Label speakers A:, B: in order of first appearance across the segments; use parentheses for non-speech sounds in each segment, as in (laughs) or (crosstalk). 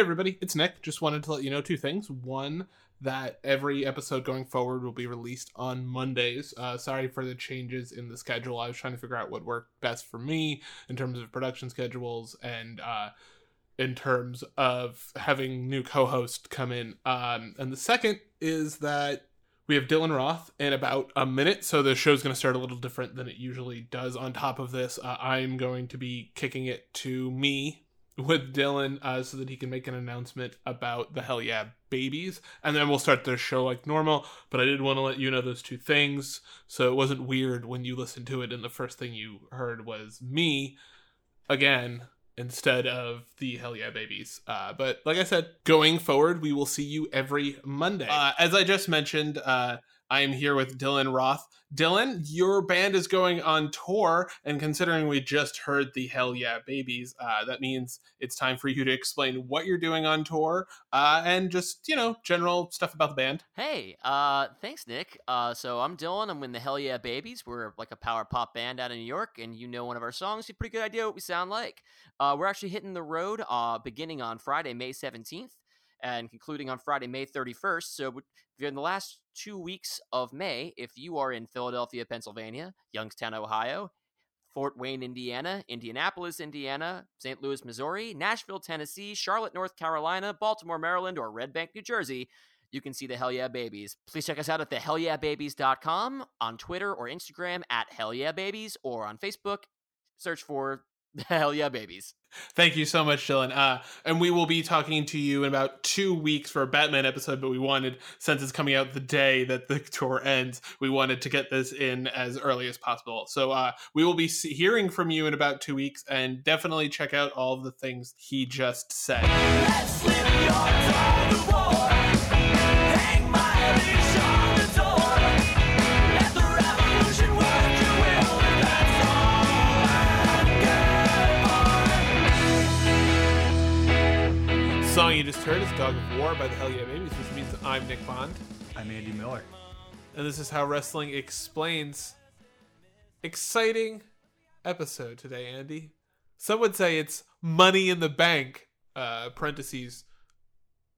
A: everybody, it's Nick. Just wanted to let you know two things. One, that every episode going forward will be released on Mondays. Uh, sorry for the changes in the schedule. I was trying to figure out what worked best for me in terms of production schedules and uh, in terms of having new co-host come in. Um, and the second is that we have Dylan Roth in about a minute, so the show's going to start a little different than it usually does. On top of this, uh, I'm going to be kicking it to me with Dylan uh, so that he can make an announcement about the Hell Yeah babies, and then we'll start the show like normal. But I did want to let you know those two things, so it wasn't weird when you listened to it and the first thing you heard was me again instead of the Hell Yeah Babies. Uh, but like I said, going forward, we will see you every Monday. Uh, as I just mentioned, uh, I am here with Dylan Roth. Dylan, your band is going on tour, and considering we just heard the Hell Yeah Babies, uh, that means it's time for you to explain what you're doing on tour uh, and just, you know, general stuff about the band.
B: Hey, uh, thanks, Nick. Uh, so I'm Dylan. I'm in the Hell Yeah Babies. We're like a power pop band out of New York, and you know one of our songs. You have a pretty good idea what we sound like. Uh, we're actually hitting the road uh, beginning on Friday, May 17th and concluding on Friday, May 31st. So, in the last two weeks of May, if you are in Philadelphia, Pennsylvania, Youngstown, Ohio, Fort Wayne, Indiana, Indianapolis, Indiana, St. Louis, Missouri, Nashville, Tennessee, Charlotte, North Carolina, Baltimore, Maryland, or Red Bank, New Jersey, you can see the Hell Yeah Babies. Please check us out at the thehellyeahbabies.com, on Twitter or Instagram at Hell Yeah Babies, or on Facebook. Search for (laughs) Hell yeah, babies.
A: Thank you so much, Dylan. Uh, and we will be talking to you in about two weeks for a Batman episode, but we wanted, since it's coming out the day that the tour ends, we wanted to get this in as early as possible. So uh, we will be hearing from you in about two weeks, and definitely check out all of the things he just said. Just heard is Dog of War by the Hell Yeah Babies, which means I'm Nick Bond.
C: I'm Andy Miller.
A: And this is how wrestling explains. Exciting episode today, Andy. Some would say it's money in the bank, uh, parentheses,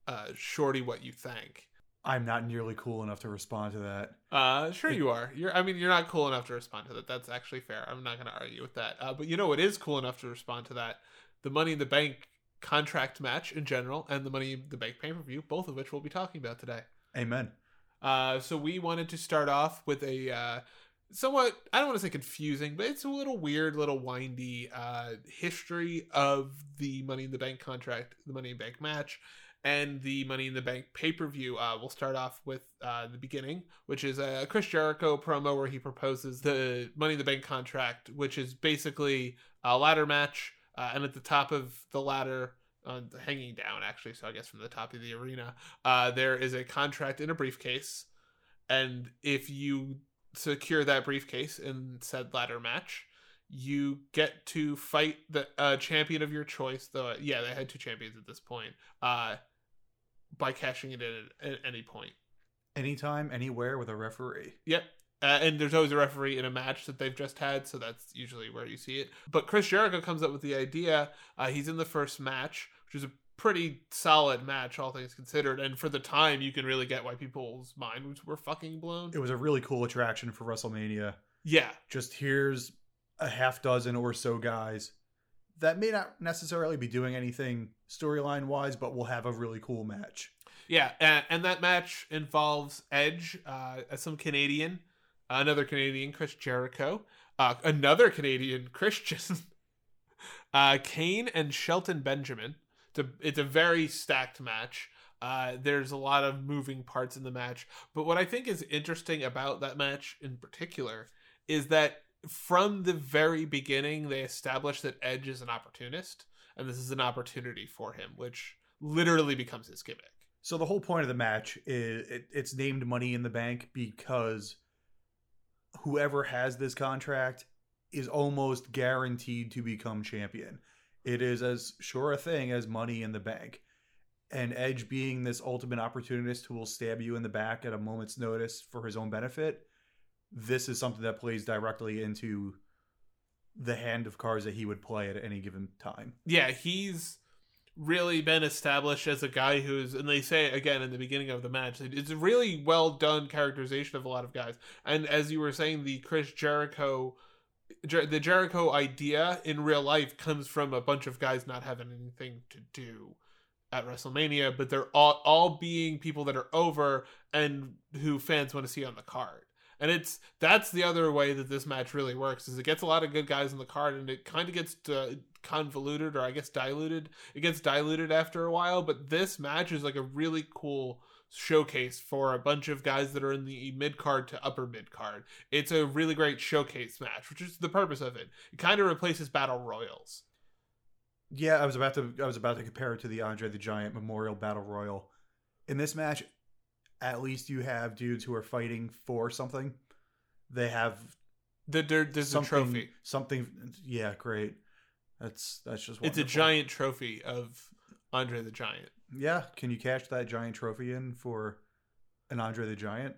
A: uh, shorty what you think.
C: I'm not nearly cool enough to respond to that.
A: Uh, sure you are. You're. I mean, you're not cool enough to respond to that. That's actually fair. I'm not going to argue with that. Uh, but you know what is cool enough to respond to that? The Money in the Bank contract match in general and the Money in the Bank pay per view, both of which we'll be talking about today.
C: Amen.
A: Uh, so we wanted to start off with a uh, somewhat I don't want to say confusing, but it's a little weird, little windy uh, history of the Money in the Bank contract, the Money in Bank match, and the Money in the Bank pay per view. Uh, we'll start off with uh, the beginning, which is a Chris Jericho promo where he proposes the Money in the Bank contract, which is basically a ladder match uh, and at the top of the ladder, uh, hanging down actually, so I guess from the top of the arena, uh, there is a contract in a briefcase, and if you secure that briefcase in said ladder match, you get to fight the uh, champion of your choice. Though, yeah, they had two champions at this point. Uh, by cashing it in at, at any point,
C: anytime, anywhere with a referee.
A: Yep, uh, and there's always a referee in a match that they've just had, so that's usually where you see it. But Chris Jericho comes up with the idea. Uh, he's in the first match, which is a pretty solid match, all things considered. And for the time, you can really get why people's minds were fucking blown.
C: It was a really cool attraction for WrestleMania.
A: Yeah.
C: Just here's a half dozen or so guys that may not necessarily be doing anything storyline wise, but will have a really cool match.
A: Yeah, and, and that match involves Edge, uh, some Canadian another Canadian, Chris Jericho, uh, another Canadian, Christian, (laughs) uh, Kane, and Shelton Benjamin. It's a, it's a very stacked match. Uh, there's a lot of moving parts in the match. But what I think is interesting about that match in particular is that from the very beginning, they established that Edge is an opportunist, and this is an opportunity for him, which literally becomes his gimmick.
C: So the whole point of the match is it, it's named Money in the Bank because whoever has this contract is almost guaranteed to become champion. It is as sure a thing as money in the bank. And Edge being this ultimate opportunist who will stab you in the back at a moment's notice for his own benefit, this is something that plays directly into the hand of cards that he would play at any given time.
A: Yeah, he's really been established as a guy who's and they say again in the beginning of the match it's a really well done characterization of a lot of guys. And as you were saying the chris jericho Jer- the jericho idea in real life comes from a bunch of guys not having anything to do at wrestlemania but they're all all being people that are over and who fans want to see on the card and it's that's the other way that this match really works is it gets a lot of good guys in the card and it kind of gets to, convoluted or I guess diluted. It gets diluted after a while, but this match is like a really cool showcase for a bunch of guys that are in the mid card to upper mid card. It's a really great showcase match, which is the purpose of it. It kind of replaces battle royals.
C: Yeah, I was about to I was about to compare it to the Andre the Giant Memorial Battle Royal. In this match, at least you have dudes who are fighting for something. They have
A: the, there, there's a trophy.
C: Something, yeah, great. That's that's just.
A: Wonderful. It's a giant trophy of Andre the Giant.
C: Yeah, can you cash that giant trophy in for an Andre the Giant,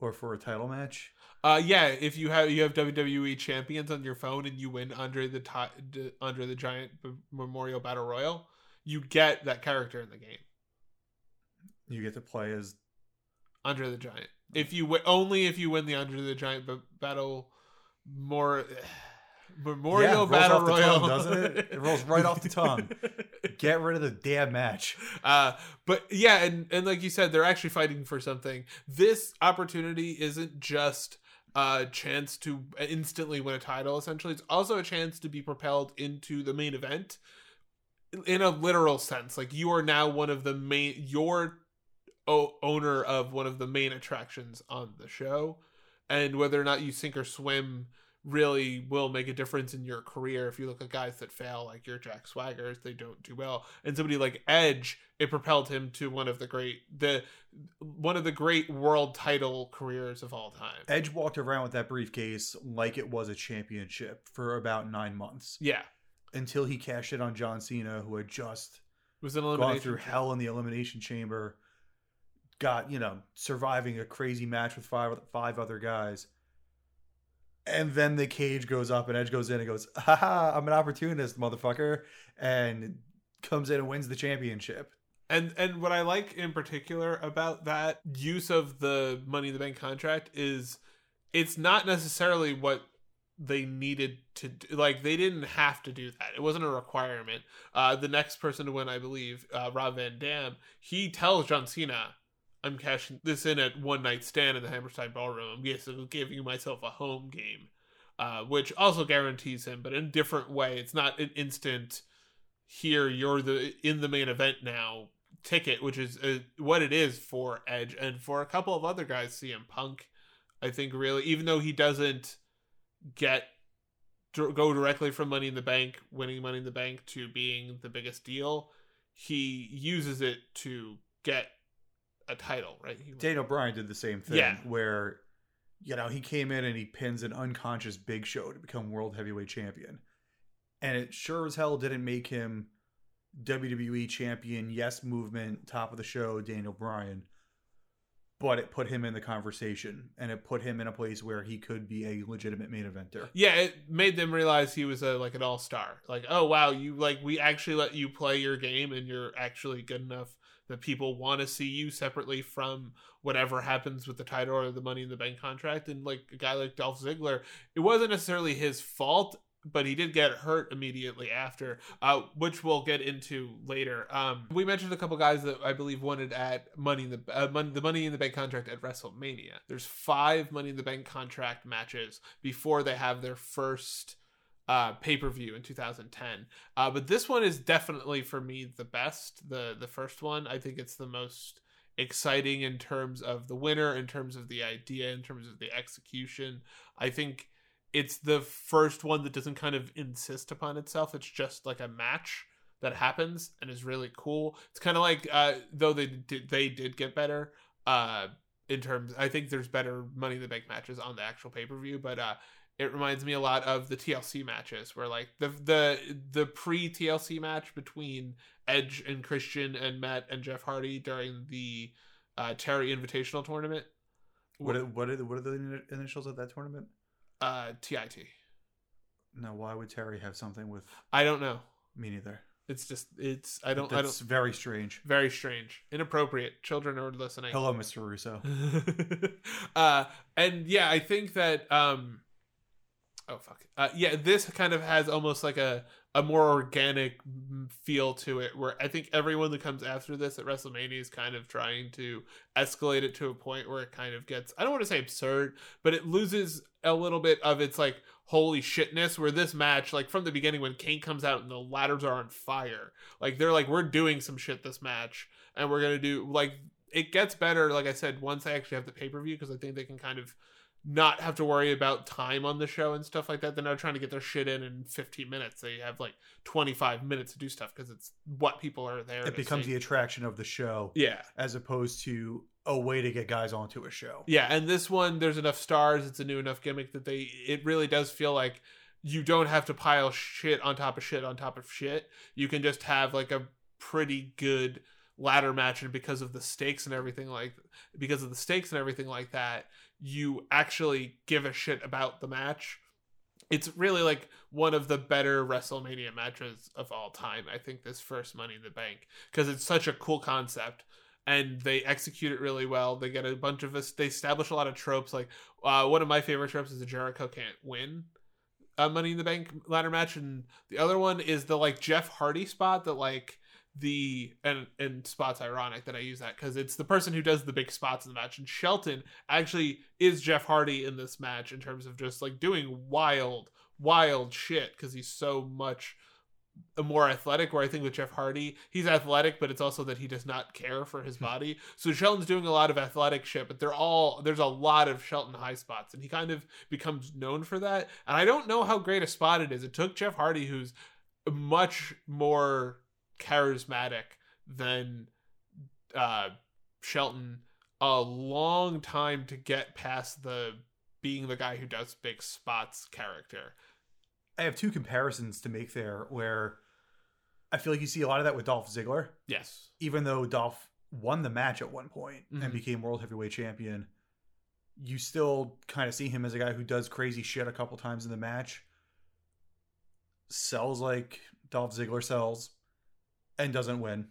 C: or for a title match?
A: Uh, yeah. If you have you have WWE champions on your phone and you win Andre the ti- Andre the Giant Memorial Battle Royal, you get that character in the game.
C: You get to play as
A: Andre the Giant. If you w- only if you win the Under the Giant b- battle more (sighs) Memorial
C: yeah,
A: Battle Royal,
C: tongue, doesn't it? It rolls right off the tongue. (laughs) Get rid of the damn match.
A: Uh, but yeah, and and like you said, they're actually fighting for something. This opportunity isn't just a chance to instantly win a title. Essentially, it's also a chance to be propelled into the main event in a literal sense. Like you are now one of the main. You're o- owner of one of the main attractions on the show, and whether or not you sink or swim really will make a difference in your career. If you look at guys that fail, like your Jack Swaggers, they don't do well. And somebody like Edge, it propelled him to one of the great the one of the great world title careers of all time.
C: Edge walked around with that briefcase like it was a championship for about nine months.
A: Yeah.
C: Until he cashed it on John Cena, who had just
A: was an
C: gone through hell in the elimination chamber, got, you know, surviving a crazy match with five five other guys and then the cage goes up and Edge goes in and goes, haha, I'm an opportunist, motherfucker. And comes in and wins the championship.
A: And and what I like in particular about that use of the Money in the Bank contract is it's not necessarily what they needed to do. like they didn't have to do that it wasn't a requirement uh the next person to win i believe uh rob van dam he tells john cena I'm cashing this in at one night stand in the Hammerstein Ballroom. I'm basically giving myself a home game, uh, which also guarantees him, but in a different way. It's not an instant. Here, you're the in the main event now ticket, which is uh, what it is for Edge and for a couple of other guys. CM Punk, I think, really, even though he doesn't get go directly from Money in the Bank, winning Money in the Bank, to being the biggest deal, he uses it to get a title, right? He,
C: Daniel Bryan did the same thing.
A: Yeah.
C: Where, you know, he came in and he pins an unconscious Big Show to become world heavyweight champion, and it sure as hell didn't make him WWE champion. Yes, movement top of the show, Daniel Bryan. But it put him in the conversation, and it put him in a place where he could be a legitimate main eventer.
A: Yeah, it made them realize he was a like an all star. Like, oh wow, you like we actually let you play your game, and you're actually good enough that people want to see you separately from whatever happens with the title or the money in the bank contract and like a guy like Dolph Ziggler it wasn't necessarily his fault but he did get hurt immediately after, uh, which we'll get into later. Um, we mentioned a couple guys that I believe wanted at Money in the uh, the Money in the Bank contract at WrestleMania. There's five Money in the Bank contract matches before they have their first uh, pay per view in 2010. Uh, but this one is definitely for me the best. The the first one, I think it's the most exciting in terms of the winner, in terms of the idea, in terms of the execution. I think it's the first one that doesn't kind of insist upon itself. It's just like a match that happens and is really cool. It's kind of like uh, though they did they did get better uh, in terms. I think there's better Money in the Bank matches on the actual pay per view, but uh, it reminds me a lot of the TLC matches where like the the the pre TLC match between Edge and Christian and Matt and Jeff Hardy during the uh, Terry Invitational tournament.
C: What are, what are the, what are the initials of that tournament?
A: Uh, TIT.
C: No, why would Terry have something with?
A: I don't know.
C: Me neither.
A: It's just it's I don't I
C: That's
A: don't
C: very strange.
A: very strange, inappropriate. Children are listening.
C: Hello, Mr. Russo. (laughs)
A: uh, and yeah, I think that um, oh fuck, uh, yeah, this kind of has almost like a a more organic feel to it, where I think everyone that comes after this at WrestleMania is kind of trying to escalate it to a point where it kind of gets I don't want to say absurd, but it loses a little bit of its like holy shitness. Where this match, like from the beginning, when Kane comes out and the ladders are on fire, like they're like we're doing some shit this match, and we're gonna do like it gets better, like I said, once I actually have the pay per view because I think they can kind of not have to worry about time on the show and stuff like that. They're not trying to get their shit in in 15 minutes. They have like 25 minutes to do stuff because it's what people are there.
C: It becomes the attraction of the show
A: yeah.
C: as opposed to a way to get guys onto a show.
A: Yeah, and this one there's enough stars, it's a new enough gimmick that they it really does feel like you don't have to pile shit on top of shit on top of shit. You can just have like a pretty good ladder match and because of the stakes and everything like because of the stakes and everything like that, you actually give a shit about the match. It's really like one of the better WrestleMania matches of all time. I think this first Money in the Bank because it's such a cool concept and they execute it really well. They get a bunch of us. They establish a lot of tropes. Like uh, one of my favorite tropes is the Jericho can't win a Money in the Bank ladder match, and the other one is the like Jeff Hardy spot that like the and and spots ironic that I use that because it's the person who does the big spots in the match, and Shelton actually is Jeff Hardy in this match in terms of just like doing wild, wild shit because he's so much more athletic where I think with Jeff Hardy, he's athletic, but it's also that he does not care for his hmm. body. so Shelton's doing a lot of athletic shit, but they're all there's a lot of Shelton high spots, and he kind of becomes known for that. And I don't know how great a spot it is. It took Jeff Hardy, who's much more charismatic than uh Shelton, a long time to get past the being the guy who does big spots character.
C: I have two comparisons to make there where I feel like you see a lot of that with Dolph Ziggler.
A: Yes.
C: Even though Dolph won the match at one point
A: Mhm.
C: and became world heavyweight champion, you still kind of see him as a guy who does crazy shit a couple times in the match, sells like Dolph Ziggler sells, and doesn't win.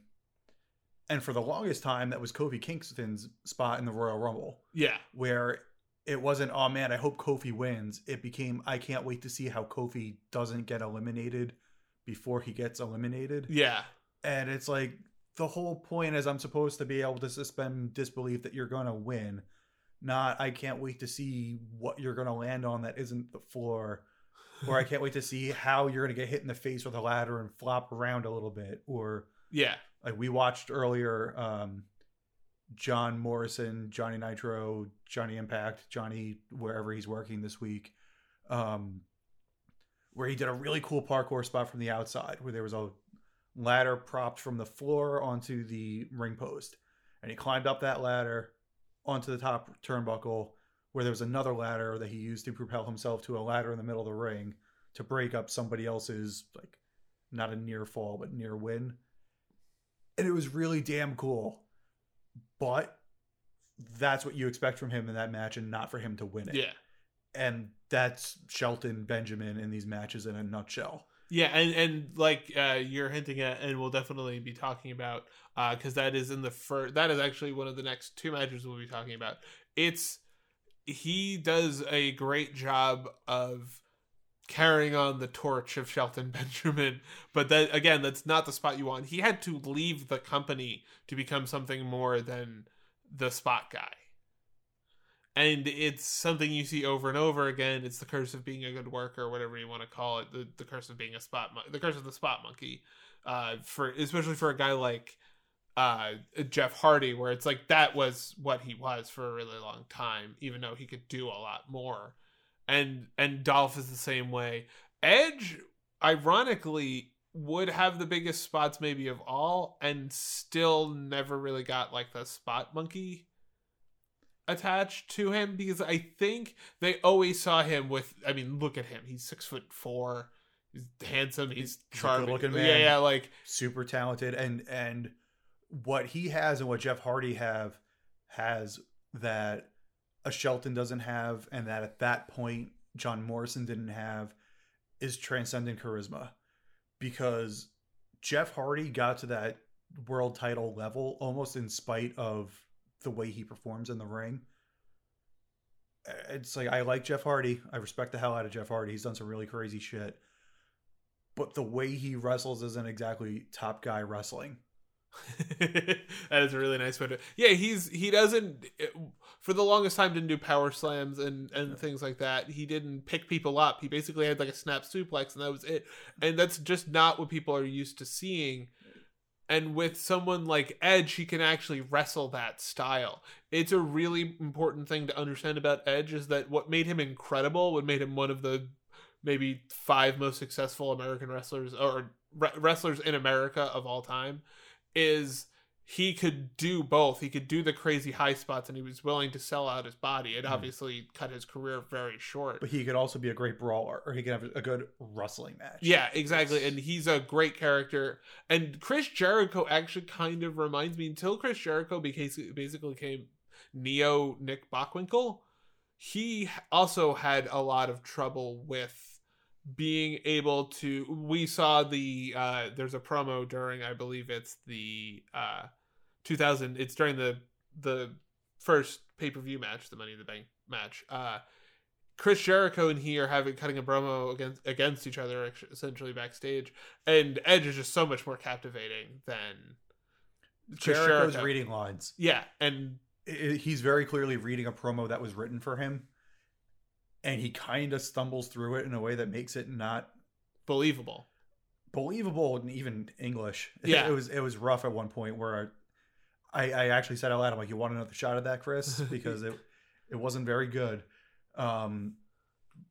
C: And for the longest time, that was Kofi Kingston's spot in the Royal Rumble
A: Yeah.
C: where it wasn't oh man i hope kofi wins it became i can't wait to see how kofi doesn't get eliminated before he gets eliminated
A: Yeah.
C: and it's like the whole point is i'm supposed to be able to suspend disbelief that you're gonna win not i can't wait to see what you're gonna land on that isn't the floor or i can't wait to see how you're gonna get hit in the face with a ladder and flop around a little bit or
A: Yeah.
C: like we watched earlier um John Morrison, Johnny Nitro, Johnny Impact, Johnny wherever he's working this week, um, where he did a really cool parkour spot from the outside, where there was a ladder propped from the floor onto the ring post, and he climbed up that ladder onto the top turnbuckle, where there was another ladder that he used to propel himself to a ladder in the middle of the ring to break up somebody else's like not a near fall but near win, and it was really damn cool but that's what you expect from him in that match and not for him to win it.
A: Yeah.
C: And that's Shelton Benjamin in these matches in a nutshell.
A: Yeah, and and like uh, you're hinting at, and we'll definitely be talking about, because that is in the first. That is actually one of the next two matches we'll be talking about. It's he does a great job of carrying on the torch of Shelton (laughs) Benjamin, but that again, that's not the spot you want. He had to leave the company to become something more than the spot guy. And it's something you see over and over again. It's the curse of being a good worker, whatever you want to call it. The, the curse of being a spot, mon- the curse of the spot monkey. Uh, for especially for a guy like uh Jeff Hardy, where it's like that was what he was for a really long time, even though he could do a lot more. And and Dolph is the same way. Edge, ironically, would have the biggest spots maybe of all, and still never really got like the spot monkey attached to him because I think they always saw him with. I mean, look at him; he's six foot four. He's handsome. He's
C: He's
A: charming.
C: good-looking
A: Yeah, yeah. Like
C: Super talented and and what he has and what Jeff Hardy have has that a Shelton doesn't have and that at that point John Morrison didn't have is transcendent charisma because Jeff Hardy got to that world title level almost in spite of the way he performs in the ring. It's like I like Jeff Hardy. I respect the hell out of Jeff Hardy. He's done some really crazy shit. But the way he wrestles isn't exactly top guy wrestling. (laughs)
A: that is a really nice way to. Yeah, he's he doesn't eh, for the longest time didn't do power slams and and things like that. He didn't pick people up. He basically had like a snap suplex and that was it. And that's just not what people are used to seeing. And with someone like Edge, he can actually wrestle that style. It's a really important thing to understand about Edge is that what made him incredible, what made him one of the maybe five most successful American wrestlers or re- wrestlers in America of all time is he could do both. He could do the crazy high spots and he was willing to sell out his body. It
C: Mhm.
A: obviously cut his career very short.
C: But he could also be a great brawler, or he could have a good wrestling match.
A: Yeah, exactly. And he's a great character. And Chris Jericho actually kind of reminds me until Chris Jericho became, basically became Neo Nick Bockwinkel, he also had a lot of trouble with being able to we saw the uh there's a promo during I believe it's the uh 2000 it's during the the first pay-per-view match, the Money in the Bank match. Uh Chris Jericho and he are having cutting a promo against against each other essentially backstage, and Edge is just so much more captivating than Chris
C: Jericho's
A: Jericho.
C: reading lines.
A: Yeah, and
C: he's very clearly reading a promo that was written for him, and he kind of stumbles through it in a way that makes it not
A: believable.
C: believable in even English. (laughs)
A: Yeah.
C: it was it was rough at one point where I I actually said out loud, I'm like, "You want another shot of that, Chris?" (laughs) Because it it wasn't very good. Um,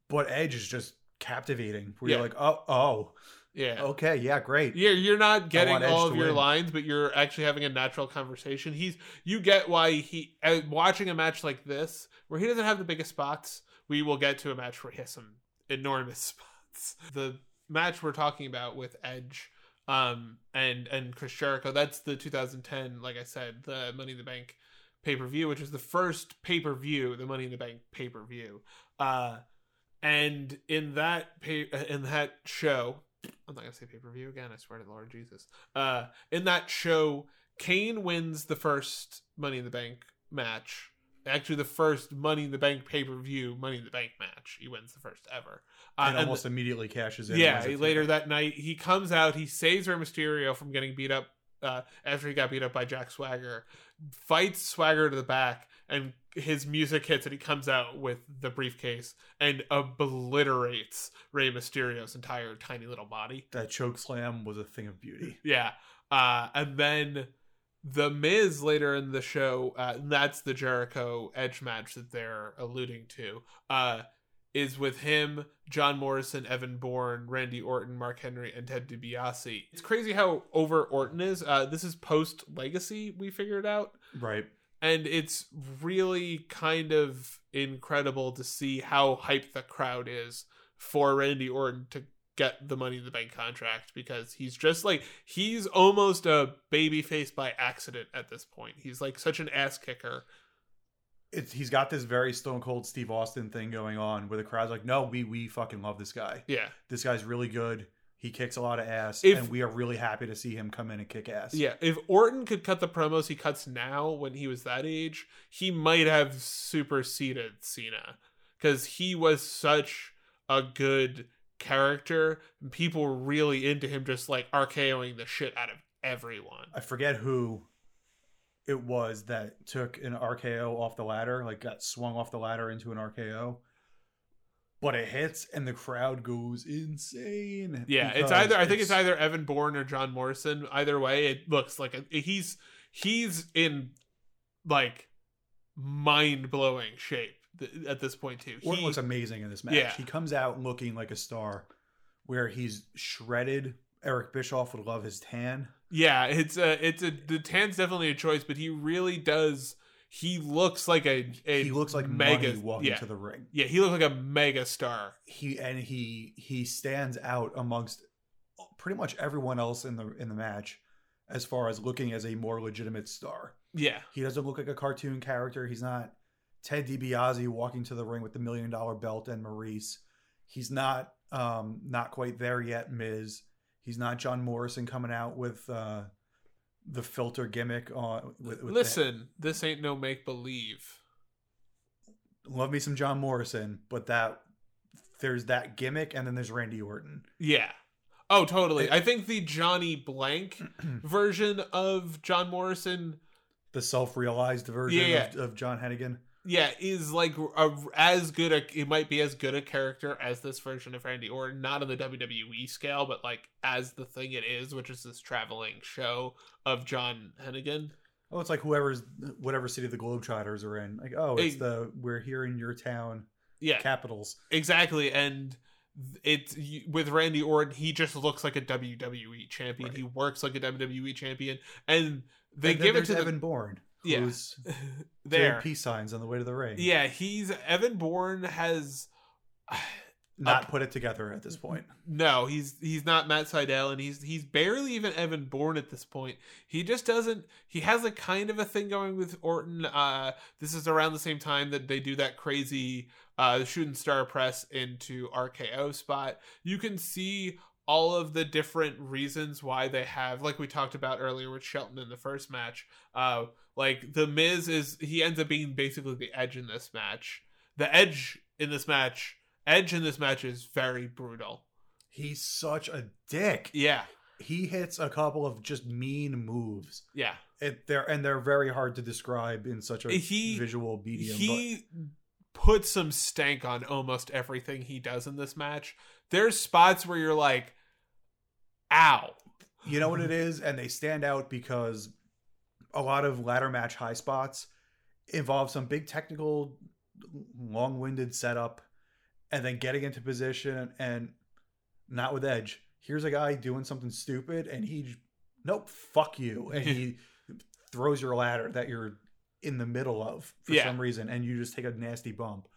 C: but Edge is just captivating. Where
A: Yeah.
C: you're like, "Oh, oh,
A: Yeah.
C: okay, yeah, great."
A: You're you're not getting all of your
C: win.
A: lines, but you're actually having a natural conversation. He's you get why he watching a match like this where he doesn't have the biggest spots. We will get to a match where he has some enormous (laughs) spots. The match we're talking about with Edge um and and Chris Jericho that's the 2010 like I said the Money in the Bank pay-per-view which is the first pay-per-view the Money in the Bank pay-per-view uh and in that pay in that show I'm not gonna say pay per view again. I swear to the Lord Jesus. Uh, in that show, Kane wins the first Money in the Bank match. Actually, the first Money in the Bank pay per view Money in the Bank match. He wins the first ever. Uh,
C: and almost immediately cashes in.
A: yeah. Later that night, he comes out. He saves Rey Mysterio from getting beat up uh, after he got beat up by Jack Swagger. Fights Swagger to the back, and his music hits, and he comes out with the briefcase and obliterates Rey Mysterio's entire tiny little body.
C: that choke slam was a thing of beauty.
A: Yeah. Uh, and then the Miz later in the show, uh, that's the Jericho Edge match that they're alluding to, uh, is with him, John Morrison, Evan Bourne, Randy Orton, Mark Henry, and Ted DiBiase. It's crazy how over Orton is. Uh, this is post Legacy, we figured out
C: Right.
A: and it's really kind of incredible to see how hyped the crowd is for Randy Orton to get the Money in the Bank contract because he's just like he's almost a baby face by accident at this point. He's like such an ass kicker.
C: It's he's got this very stone cold Steve Austin thing going on where the crowd's like, no, we we fucking love this guy.
A: Yeah,
C: This guy's really good. He kicks a lot of ass,
A: If-
C: and we are really happy to see him come in and kick ass.
A: yeah. If Orton could cut the promos he cuts now when he was that age, he might have superseded Cena because he was such a good character. People were really into him, just like RKOing the shit out of everyone.
C: I forget who it was that took an RKO off the ladder, like got swung off the ladder into an RKO. But it hits and the crowd goes insane.
A: Yeah, it's either I think it's either Evan Bourne or John Morrison. Either way, it looks like a, he's he's in like mind blowing shape th- at this point too.
C: Orton
A: He-
C: looks amazing in this match.
A: Yeah.
C: He comes out looking like a star, where he's shredded. Eric Bischoff would love his tan.
A: yeah, it's a it's a the tan's definitely a choice, but he really does. He looks like a, a
C: he looks like
A: mega
C: walking
A: yeah
C: to the ring.
A: yeah he looks like a mega star.
C: He and he he stands out amongst pretty much everyone else in the in the match as far as looking as a more legitimate star.
A: Yeah,
C: He doesn't look like a cartoon character. He's not Ted DiBiase walking to the ring with the million dollar belt and Maryse. He's not um not quite there yet, Miz. He's not John Morrison coming out with uh, the filter gimmick on. With, with
A: Listen, this ain't no make believe.
C: love me some John Morrison, but that there's that gimmick, and then there's Randy Orton.
A: Yeah. Oh, totally. I think the Johnny Blank (clears throat) version of John Morrison,
C: the self-realized version
A: Yeah,
C: Of, of John Hennigan.
A: Yeah, is like a, as good a it might be as good a character as this version of Randy Orton, not on the WWE scale, but like as the thing it is, which is this traveling show of John Hennigan.
C: Oh, it's like whoever's whatever city the Globetrotters are in. Like, oh, it's
A: Hey.
C: the we're here in your town
A: Yeah,
C: capitals.
A: exactly. And it's with Randy Orton, he just looks like a WWE champion.
C: Right.
A: He works like a WWE champion, and they
C: And
A: give it to
C: Evan Bourne,
A: Yeah. (laughs)
C: there peace signs on the way to the ring.
A: Yeah, he's Evan Bourne has (sighs)
C: not put it together at this point.
A: no, he's he's not Matt Sydal, and he's he's barely even Evan Bourne at this point. He just doesn't. He has a kind of a thing going with Orton. Uh, this is around the same time that they do that crazy uh shooting star press into RKO spot. You can see all of the different reasons why they have like we talked about earlier with Shelton in the first match. Uh like the Miz is he ends up being basically the edge in this match. The edge in this match Edge in this match is very brutal.
C: He's such a dick.
A: Yeah,
C: He hits a couple of just mean moves.
A: yeah.
C: It, they're and they're very hard to describe in such a
A: He-
C: visual medium.
A: he puts some stank on almost everything he does in this match. There's spots where you're like, "Ow!"
C: you know what it is, and they stand out because a lot of ladder match high spots involve some big technical, long-winded setup, and then getting into position and not with Edge. Here's a guy doing something stupid, and he, nope, fuck you, and he (laughs) throws your ladder that you're in the middle of for
A: Yeah.
C: some reason, and you just take a nasty bump.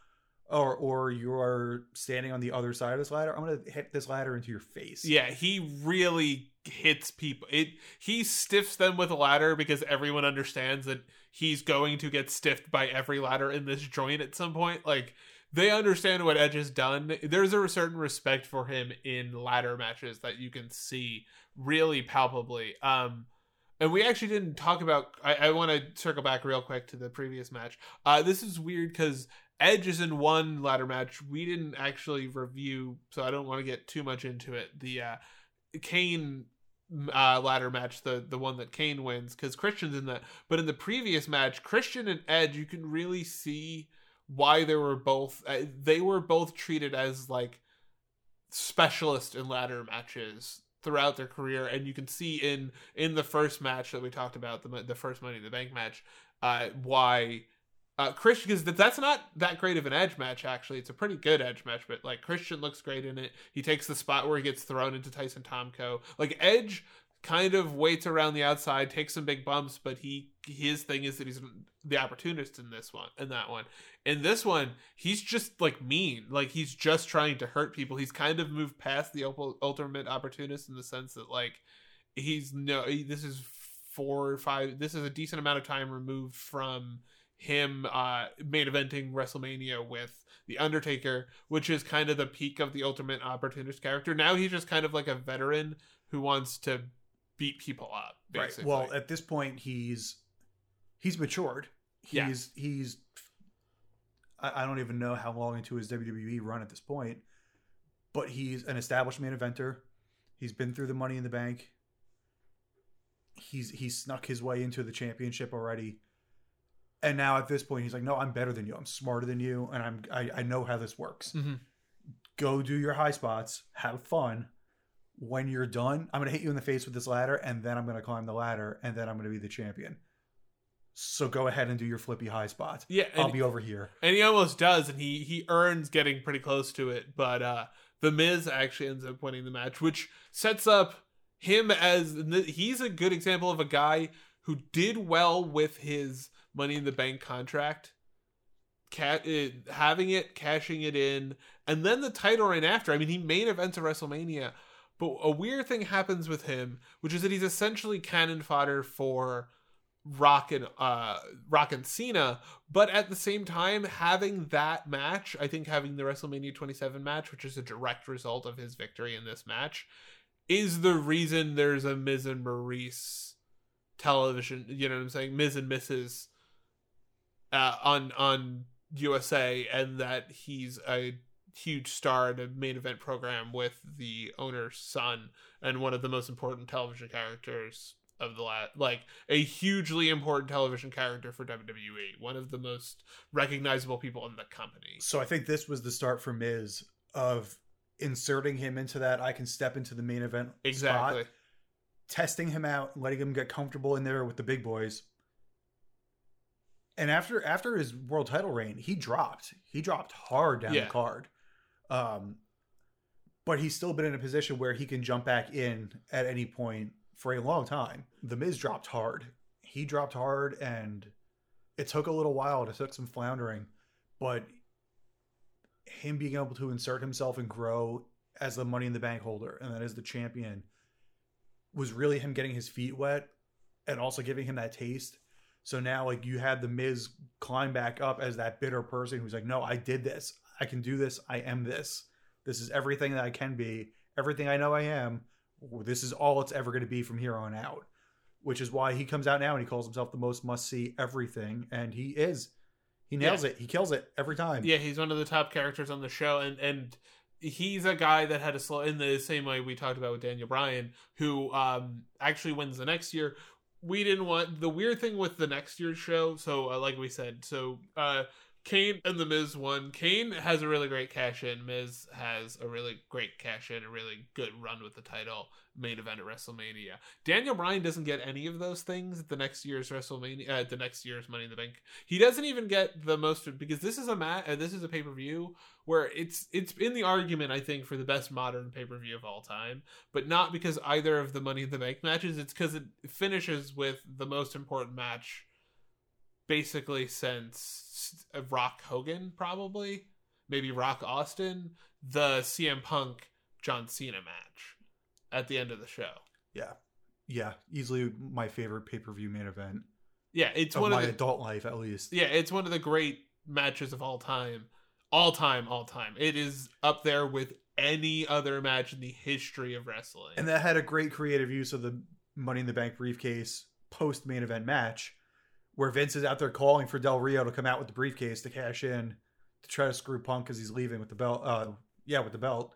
C: Or, or you're standing on the other side of this ladder. I'm gonna hit this ladder into your face.
A: Yeah, he really hits people. It he stiffs them with a ladder because everyone understands that he's going to get stiffed by every ladder in this joint at some point. Like they understand what Edge has done. There's a certain respect for him in ladder matches that you can see really palpably. Um and we actually didn't talk about I, I want to circle back real quick to the previous match. Uh this is weird because Edge is in one ladder match. We didn't actually review, so I don't want to get too much into it. The uh Kane uh ladder match, the the one that Kane wins, because Christian's in that. But in the previous match, Christian and Edge, you can really see why they were both uh, they were both treated as like specialist in ladder matches throughout their career and you can see in in the first match that we talked about the the first money in the bank match uh why uh christian because that's not that great of an edge match actually. It's a pretty good edge match but like christian looks great in it. He takes the spot where he gets thrown into tyson tomko. Like edge kind of waits around the outside takes some big bumps but he his thing is that he's the opportunist in this one in that one. In this one he's just like mean. Like he's just trying to hurt people. He's kind of moved past the ultimate opportunist in the sense that like he's no this is four or five this is a decent amount of time removed from him uh main eventing wrestlemania with the undertaker which is kind of the peak of the ultimate opportunist character now he's just kind of like a veteran who wants to beat people up basically
C: Right. Well, at this point, he's he's matured.
A: Yeah.
C: He's he's. I, I don't even know how long into his WWE run at this point, but he's an established main eventer. He's been through the Money in the Bank. He's he's snuck his way into the championship already, and now at this point, he's like, "No, I'm better than you. I'm smarter than you, and I'm I, I know how this works.
A: Mhm.
C: Go do your high spots, have fun." When you're done, I'm gonna hit you in the face with this ladder, and then I'm gonna climb the ladder, and then I'm gonna be the champion. So go ahead and do your flippy high spots.
A: yeah
C: I'll be over here.
A: and he almost does and he he earns getting pretty close to it but uh the miz actually ends up winning the match which sets up him as he's a good example of a guy who did well with his money in the bank contract ca- uh, having it cashing it in and then the title reign after i mean he main events at wrestlemania but a weird thing happens with him which is that he's essentially cannon fodder for rock and uh rock and cena but at the same time having that match i think having the wrestlemania 27 match which is a direct result of his victory in this match is the reason there's a Miz and Maryse television. You know what I'm saying? Miz and Mrs. Uh, on on USA, and that he's a huge star in a main event program with the owner's son and one of the most important television characters of the last like a hugely important television character for WWE, one of the most recognizable people in the company.
C: So I think this was the start for Miz of inserting him into that I can step into the main event
A: Exactly.
C: spot, testing him out, letting him get comfortable in there with the big boys. And after after his world title reign, he dropped. He dropped hard down
A: Yeah.
C: the card. Um but he's still been in a position where he can jump back in at any point for a long time. The Miz dropped hard. He dropped hard and it took a little while. It took some floundering, but him being able to insert himself and grow as the money in the bank holder and then as the champion was really him getting his feet wet and also giving him that taste. So now like you had the Miz climb back up as that bitter person who's like, no, I did this. I can do this. I am this. This is everything that I can be. Everything I know I am. This is all it's ever going to be from here on out. Which is why he comes out now and he calls himself the most must see everything. And he is. He nails it. He kills it every time.
A: Yeah, he's one of the top characters on the show, and and he's a guy that had a slow in the same way we talked about with Daniel Bryan, who um actually wins the next year. We didn't want the weird thing with the next year's show. So, uh, like we said, so uh Kane and the Miz won. Kane has a really great cash in. Miz has a really great cash in, a really good run with the title main event at WrestleMania. Daniel Bryan doesn't get any of those things at the next year's WrestleMania, uh, the next year's Money in the Bank. He doesn't even get the most because this is a mat, uh, this is a pay per view where it's it's in the argument I think for the best modern pay per view of all time, but not because either of the Money in the Bank matches. It's because it finishes with the most important match, basically since Uh, Rock Hogan, probably maybe Rock Austin, the CM Punk John Cena match at the end of the show.
C: Yeah. Yeah. Easily my favorite pay per view main event
A: Yeah, it's
C: of
A: one
C: my
A: of the
C: adult life, at least.
A: yeah, it's one of the great matches of all time, all time, all time. It is up there with any other match in the history of wrestling.
C: And that had a great creative use of the Money in the Bank briefcase post main event match, where Vince is out there calling for Del Rio to come out with the briefcase to cash in to try to screw Punk because he's leaving with the belt. Uh, yeah, with the belt.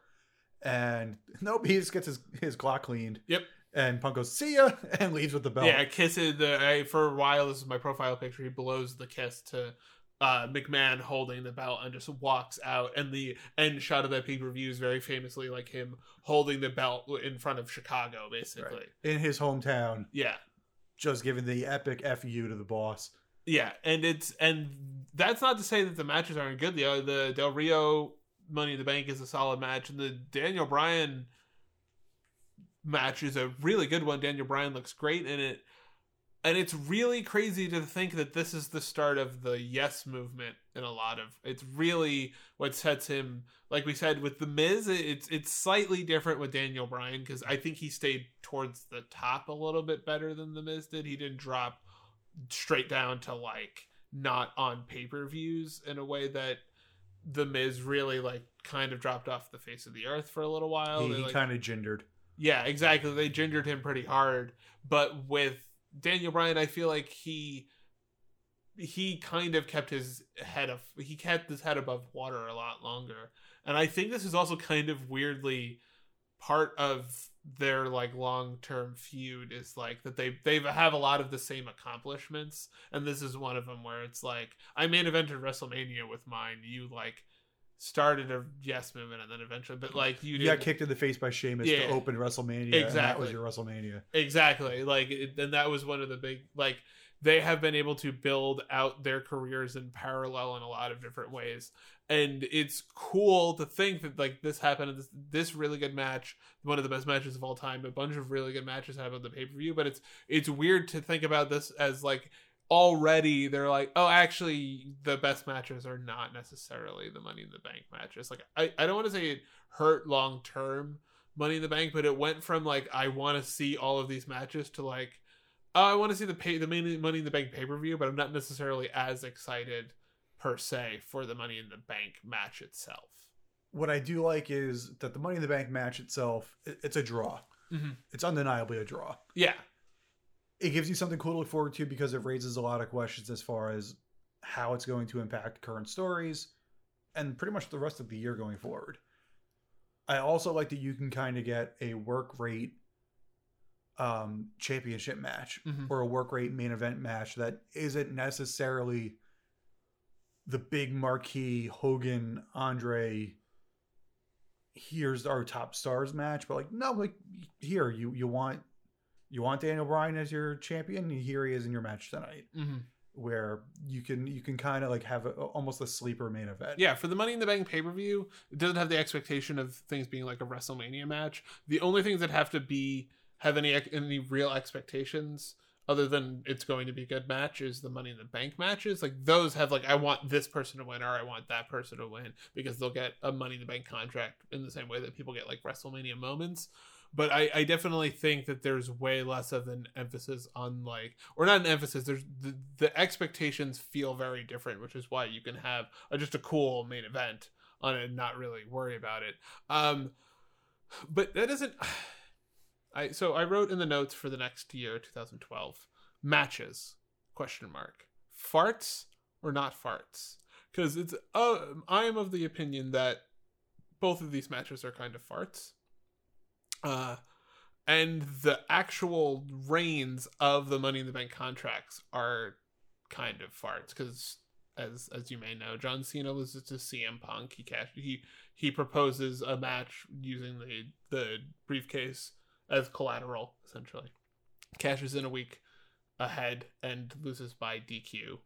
C: And (laughs) nope, he just gets his, his clock cleaned.
A: Yep.
C: And Punk goes, see ya, (laughs) and leaves with the belt.
A: yeah, kisses the I, for a while. This is my profile picture. He blows the kiss to uh, McMahon holding the belt and just walks out. And the end shot of that pay per view is very famously like him holding the belt in front of Chicago, basically.
C: Right. In his hometown,
A: Yeah,
C: just giving the epic FU to the boss.
A: Yeah, and it's and that's not to say that the matches aren't good. The uh, the Del Rio Money in the Bank is a solid match, and the Daniel Bryan match is a really good one. Daniel Bryan looks great in it, and it's really crazy to think that this is the start of the Yes movement in a lot of. It's really what sets him. Like we said with the Miz, it's it's slightly different with Daniel Bryan because I think he stayed towards the top a little bit better than the Miz did. He didn't drop straight down to like not on pay per views in a way that the Miz really like kind of dropped off the face of the earth for a little while.
C: he he
A: like-
C: kind of gingered.
A: yeah, exactly. They gingered him pretty hard, but with Daniel Bryan, I feel like he he kind of kept his head of he kept his head above water a lot longer, and I think this is also kind of weirdly part of their like long term feud is like that they they have a lot of the same accomplishments, and this is one of them where it's like I main evented WrestleMania with mine, you like started a yes movement and then eventually but like you
C: You got kicked in the face by Sheamus
A: Yeah.
C: to open WrestleMania. And that
A: Exactly.
C: was your WrestleMania.
A: Exactly. Like, and that was one of the big, like, they have been able to build out their careers in parallel in a lot of different ways. And it's cool to think that, like, this happened in this, this really good match, one of the best matches of all time. A bunch of really good matches happened on the pay per view, but it's, it's weird to think about this as, like, already they're like, oh, actually, the best matches are not necessarily the Money in the Bank matches. Like, I, I don't want to say it hurt long term Money in the Bank, but it went from like I want to see all of these matches to like oh, I want to see the pay the main Money in the Bank pay per view, but I'm not necessarily as excited per se for the Money in the Bank match itself.
C: What I do like is that the Money in the Bank match itself, it's a draw.
A: Mhm.
C: It's undeniably a draw.
A: Yeah.
C: It gives you something cool to look forward to because it raises a lot of questions as far as how it's going to impact current stories and pretty much the rest of the year going forward. I also like that you can kind of get a work rate um, championship match
A: Mhm.
C: or a work rate main event match that isn't necessarily the big marquee Hogan Andre here's our top stars match but like no like here you you want you want Daniel Bryan as your champion here he is in your match tonight
A: hmm
C: where you can you can kind of like have a, almost a sleeper main event
A: Yeah, for the Money in the Bank pay per view, it doesn't have the expectation of things being like a WrestleMania match. The only things that have to be have any any real expectations other than it's going to be a good match is the Money in the Bank matches. Like those have like I want this person to win or I want that person to win because they'll get a Money in the Bank contract in the same way that people get like WrestleMania moments. But I, I definitely think that there's way less of an emphasis on like or not an emphasis. There's the, the expectations feel very different, which is why you can have a, just a cool main event on it and not really worry about it. Um, but that doesn't. (sighs) I so I wrote in the notes for the next year, 2012, matches question mark farts or not farts because it's uh, I am of the opinion that both of these matches are kind of farts. Uh, and the actual reigns of the Money in the Bank contracts are kind of farts because, as as you may know, John Cena loses to CM Punk. He cash he he proposes a match using the the briefcase as collateral, essentially. Cashes in a week ahead and loses by DQ.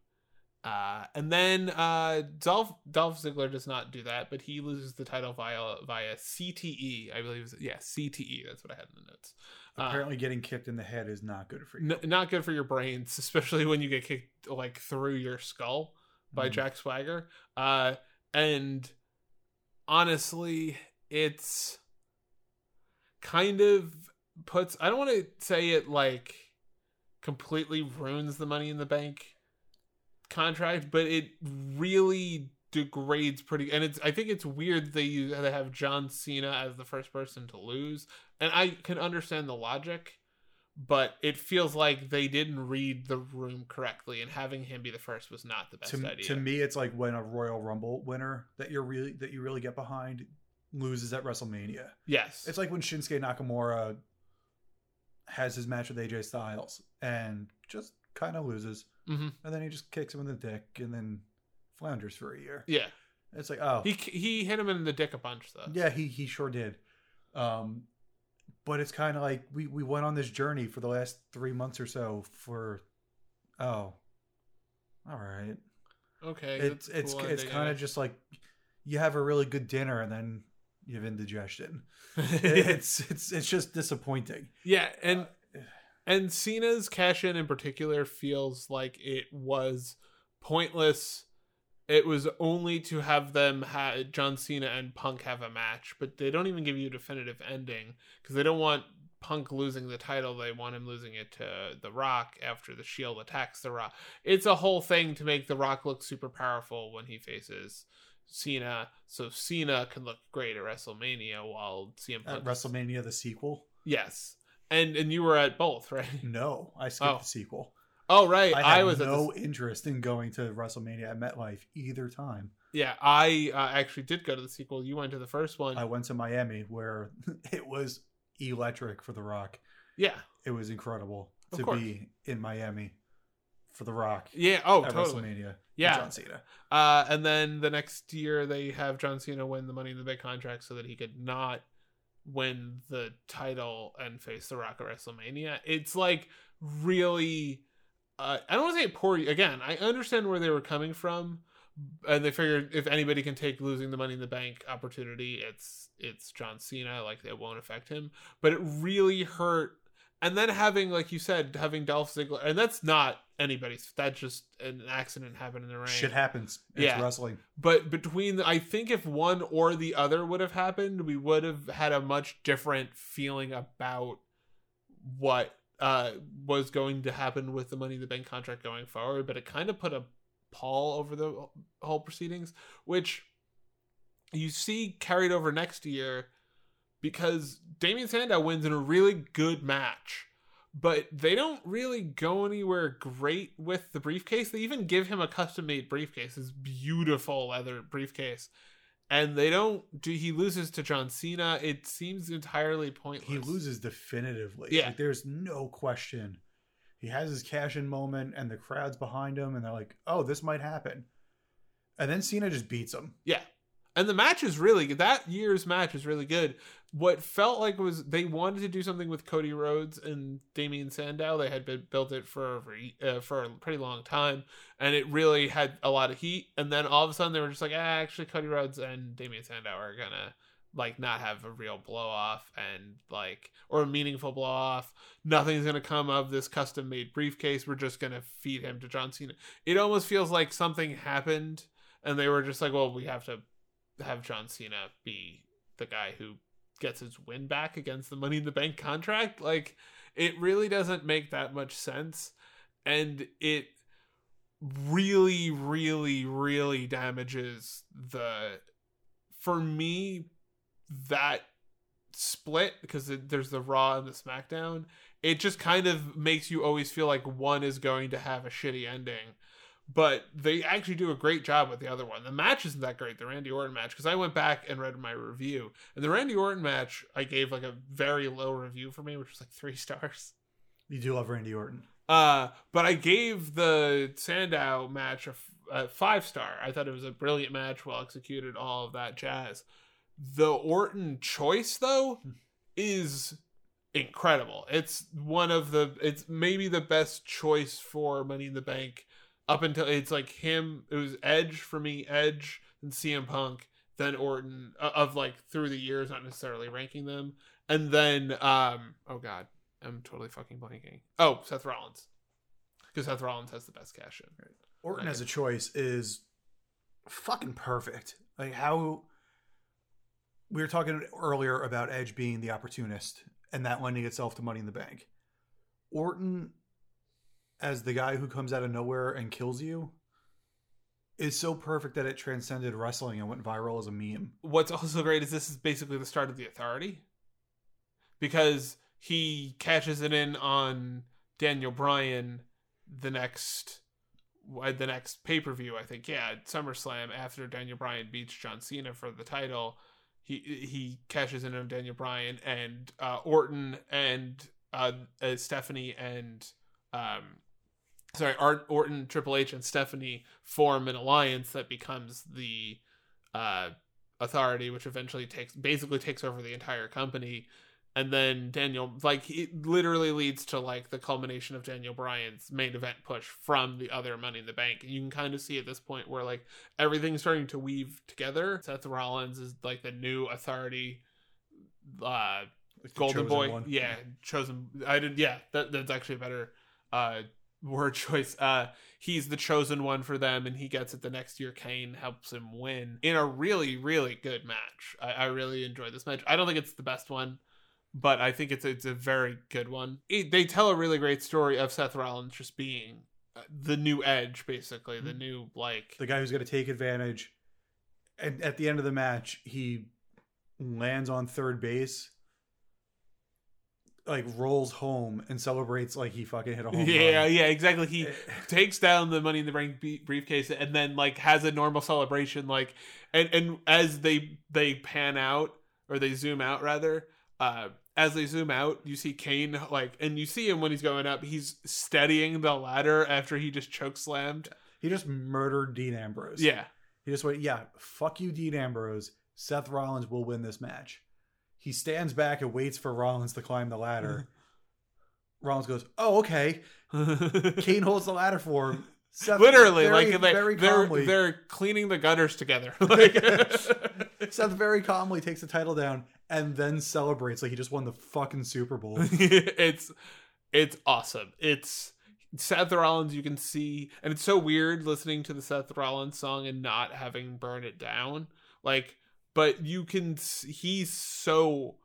A: Uh, and then uh, Dolph Dolph Ziggler does not do that, but he loses the title via via CTE, I believe. Is, yeah, CTE. That's what I had in the notes. Uh,
C: apparently getting kicked in the head is not good for you
A: n- not good for your brains, (laughs) especially when you get kicked like through your skull by
C: Mhm.
A: Jack Swagger. Uh, and honestly, it's kind of puts. I don't want to say it like completely ruins the Money in the Bank contract, but it really degrades pretty. And it's. I think it's weird they use, they have John Cena as the first person to lose, and I can understand the logic but it feels like they didn't read the room correctly, and having him be the first was not the best
C: to,
A: idea.
C: to me it's like when a royal rumble winner that you're really that you really get behind loses at wrestlemania
A: yes,
C: it's like when shinsuke nakamura has his match with aj styles and just kind of loses
A: hmm
C: and then he just kicks him in the dick and then flounders for a year.
A: Yeah.
C: it's like oh.
A: He he hit him in the dick a bunch though.
C: yeah he he sure did. Um but it's kind of like we we went on this journey for the last three months or so for oh all right.
A: Okay.
C: it's it's
A: cool
C: it's
A: ending,
C: kind of just like you have a really good dinner and then you have indigestion. (laughs) It's it's it's just disappointing.
A: Yeah, and
C: Uh,
A: and Cena's cash in in particular feels like it was pointless. It was only to have them ha- John Cena and Punk have a match, but they don't even give you a definitive ending because they don't want Punk losing the title. They want him losing it to The Rock after the Shield attacks The Rock. It's a whole thing to make The Rock look super powerful when he faces Cena, so Cena can look great at WrestleMania while CM Punk.
C: at wrestlemania the sequel
A: Yes, and and you were at both, (laughs) right?
C: no i skipped
A: Oh.
C: the sequel
A: Oh, right.
C: i,
A: I,
C: had
A: was at
C: no
A: the,
C: interest in going to wrestlemania at metlife either time
A: yeah. I uh, actually did go to the sequel. You went to the first one.
C: i went to miami where (laughs) it was electric for the rock
A: yeah,
C: it was incredible
A: Of
C: to
A: course.
C: be in miami for the rock
A: yeah. Oh,
C: at
A: totally.
C: wrestlemania
A: Yeah.
C: john cena
A: Uh, and then the next year they have John Cena win the Money in the Bank contract so that he could not win the title and face The Rock at WrestleMania. It's like really, uh, I don't want to say poor. Again, I understand where they were coming from, and they figured if anybody can take losing the Money in the Bank opportunity, it's it's John Cena. Like it won't affect him, but it really hurt. And then having, like you said, having Dolph Ziggler, and that's not anybody's. That's just an accident happened in the ring.
C: shit happens it's
A: Yeah.
C: wrestling
A: But between, the, I think if one or the other would have happened, we would have had a much different feeling about what uh, was going to happen with the Money in the Bank contract going forward. But it kind of put a pall over the whole proceedings, which you see carried over next year. Because Damien Sandow wins in a really good match, but they don't really go anywhere great with the briefcase. They even give him a custom made briefcase, this beautiful leather briefcase. And they don't do he loses to John Cena. It seems entirely pointless.
C: He loses definitively.
A: Yeah.
C: Like, there's no question. He has his cash in moment, and the crowd's behind him, and they're like, oh, this might happen. And then Cena just beats him.
A: Yeah. And the match is really good. That year's match is really good. What felt like was they wanted to do something with Cody Rhodes and Damien Sandow. They had been built it for uh, for a pretty long time, and it really had a lot of heat. And then all of a sudden they were just like, ah, actually, Cody Rhodes and Damien Sandow are gonna like not have a real blow off and like or a meaningful blow off. Nothing's gonna come of this custom made briefcase. We're just gonna feed him to John Cena. It almost feels like something happened and they were just like, well, we have to have John Cena be the guy who gets his win back against the Money in the Bank contract. Like, it really doesn't make that much sense. And it really, really, really damages the. For me, that split, because there's the Raw and the SmackDown, it just kind of makes you always feel like one is going to have a shitty ending but they actually do a great job with the other one. The match isn't that great, the Randy Orton match, because I went back and read my review, and the Randy Orton match I gave like a very low review for me, which was like three (laughs) stars.
C: You do love Randy Orton.
A: Uh, but I gave the Sandow match a, a five star. I thought it was a brilliant match, well executed, all of that jazz. The Orton choice, though, is incredible. It's one of the, it's maybe the best choice for Money in the Bank up until it's like him. It was Edge for me, Edge and CM Punk, then Orton uh, of like through the years, not necessarily ranking them, and then um oh god, I'm totally fucking blanking. Oh, Seth Rollins, because Seth Rollins has the best cash in. Right?
C: Orton as a choice is fucking perfect. Like how we were talking earlier about Edge being the opportunist and that lending itself to Money in the Bank. Orton as the guy who comes out of nowhere and kills you is so perfect that it transcended wrestling and went viral as a meme.
A: What's also great is this is basically the start of the Authority, because he catches it in on Daniel Bryan the next uh, the next pay per view. I think yeah, SummerSlam after Daniel Bryan beats John Cena for the title. He he catches in on Daniel Bryan and uh, Orton and uh, uh, Stephanie and um, sorry, Art, Orton, Triple H, and Stephanie form an alliance that becomes the uh, Authority, which eventually takes basically takes over the entire company. And then Daniel, like, it literally leads to like the culmination of Daniel Bryan's main event push from the other Money in the Bank. And you can kind of see at this point where like everything's starting to weave together. Seth Rollins is like the new Authority. Uh, Golden Boy,
C: one.
A: yeah, chosen. I did, yeah. That that's actually a better uh word (laughs) choice. Uh, he's the chosen one for them, and he gets it the next year. Kane helps him win in a really, really good match. I, I really enjoyed this match. I don't think it's the best one, but I think it's it's a very good one. It, they tell a really great story of Seth Rollins just being uh, the new Edge, basically the
C: Mhm.
A: new like
C: the guy who's going to take advantage. And at the end of the match, he lands on third base, like rolls home and celebrates like he fucking hit a home
A: yeah,
C: run.
A: yeah, exactly. He
C: Eh, (laughs)
A: takes down the money in the bank briefcase and then like has a normal celebration like and and as they they pan out or they zoom out rather uh as they zoom out you see Kane like and you see him when he's going up he's steadying the ladder after he just choke slammed
C: He just murdered Dean Ambrose.
A: yeah
C: He just went, yeah, fuck you, Dean Ambrose. Seth Rollins will win this match. He stands back and waits for Rollins to climb the ladder. (laughs) Rollins goes, oh, okay. (laughs) Kane holds the ladder for him. Seth
A: literally
C: very,
A: like
C: very
A: they're
C: calmly.
A: they're cleaning the gutters together (laughs) like
C: Seth very calmly takes the title down and then celebrates like he just won the fucking Super Bowl.
A: it's it's awesome. It's Seth Rollins. You can see, and it's so weird listening to the Seth Rollins song and not having burn it down. Like, but you can he's so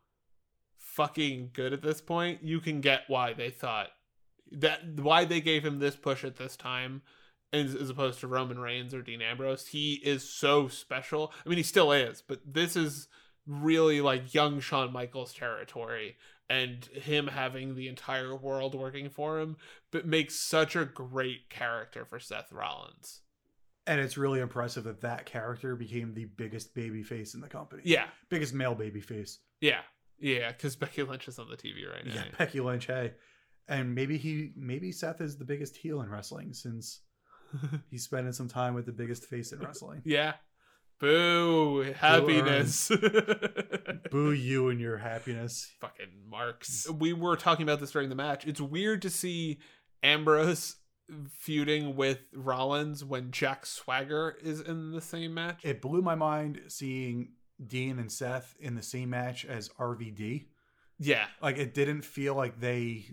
A: fucking good at this point. You can get why they thought that why they gave him this push at this time. As, as opposed to Roman Reigns or Dean Ambrose, he is so special. I mean, he still is, but this is really like young Shawn Michaels territory and him having the entire world working for him, but makes such a great character for Seth Rollins.
C: And it's really impressive that that character became the biggest baby face in the company.
A: Yeah,
C: Biggest male baby face.
A: yeah, yeah. Because Becky Lynch is on the TV right now.
C: Yeah, Becky Lynch, hey. And maybe he maybe Seth is the biggest heel in wrestling since (laughs) he's spending some time with the biggest face in wrestling. (laughs)
A: yeah. Boo! Happiness. (laughs)
C: Boo you and your happiness.
A: Fucking marks. We were talking about this during the match. It's weird to see Ambrose feuding with Rollins when Jack Swagger is in the same match.
C: It blew my mind seeing Dean and Seth in the same match as RVD.
A: yeah.
C: Like it didn't feel like they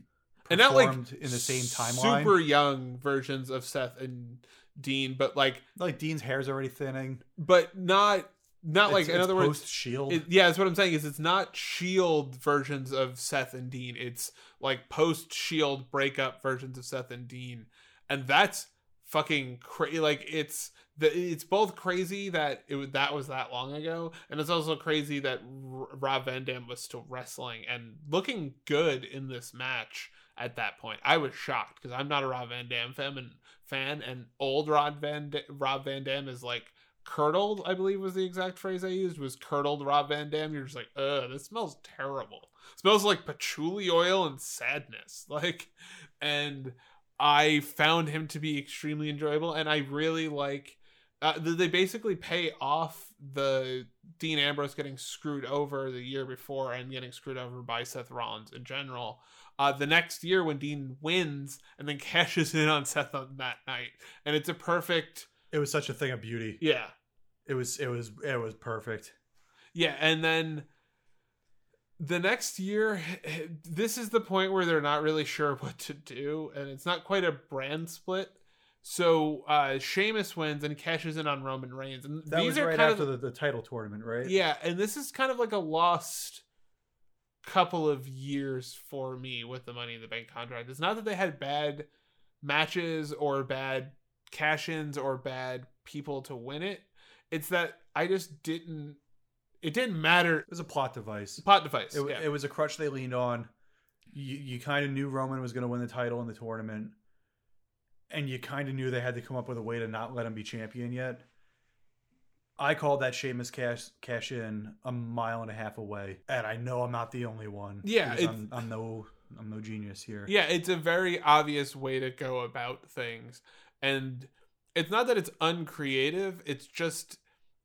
A: And not like
C: in the same timeline.
A: Super young versions of Seth and Dean, but like,
C: like Dean's hair's already thinning.
A: but not, not like, in other words,
C: Shield.
A: It, yeah, that's what I'm saying. Is it's not Shield versions of Seth and Dean. It's like post Shield breakup versions of Seth and Dean, and that's fucking crazy. Like it's the it's both crazy that it that was that long ago, and it's also crazy that R- Rob Van Dam was still wrestling and looking good in this match at that point. I was shocked because I'm not a Rob Van Dam fan and fan, and old Rob Van Rob Van Dam is like curdled, I believe was the exact phrase I used, was curdled Rob Van Dam. You're just like, ugh, this smells terrible. smells like patchouli oil and sadness. (laughs) Like, and I found him to be extremely enjoyable, and I really like. Uh, they basically pay off the Dean Ambrose getting screwed over the year before and getting screwed over by Seth Rollins in general. Uh, the next year when Dean wins and then (laughs) cashes in on Seth on that night, and it's a perfect
C: it was such a thing of beauty.
A: yeah
C: It was it was it was perfect.
A: Yeah, and then the next year, (sighs) this is the point where they're not really sure (laughs) what to do, and it's not quite a brand split. So uh Sheamus wins and cashes in on Roman Reigns, and
C: That
A: these
C: was
A: are
C: right
A: kind
C: after
A: of
C: the, the title tournament, right?
A: yeah, and this is kind of like a lost couple of years for me with the Money in the Bank contract. It's not that they had bad matches or bad cash-ins or bad people to win it. It's that I just didn't. It didn't matter.
C: It was a plot device.
A: Plot device.
C: It,
A: yeah.
C: it was a crutch they leaned on. You you kind of knew Roman was going to win the title in the tournament, and you kind of knew they had to come up with a way to not let him be champion yet. I called that Sheamus cash cash in a mile and a half away, and I know I'm not the only one.
A: Yeah,
C: I'm, I'm no I'm no genius here.
A: yeah, it's a very obvious way to go about things, and it's not that it's uncreative. It's just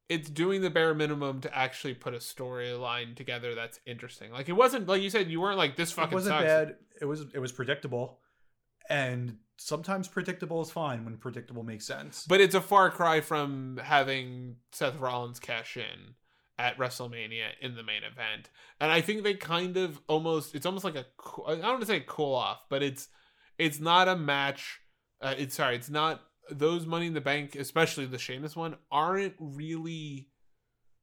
A: it's doing the bare minimum to actually put a storyline together that's interesting. Like it wasn't like you said you weren't like this fucking
C: it wasn't
A: sucks.
C: bad. It was it was predictable, and sometimes predictable is fine when predictable makes sense.
A: But it's a far cry from having Seth Rollins cash in at WrestleMania in the main event. And I think they kind of almost it's almost like a I don't want to say cool off, but it's it's not a match uh, it's sorry, it's not those money in the bank, especially the Sheamus one, aren't really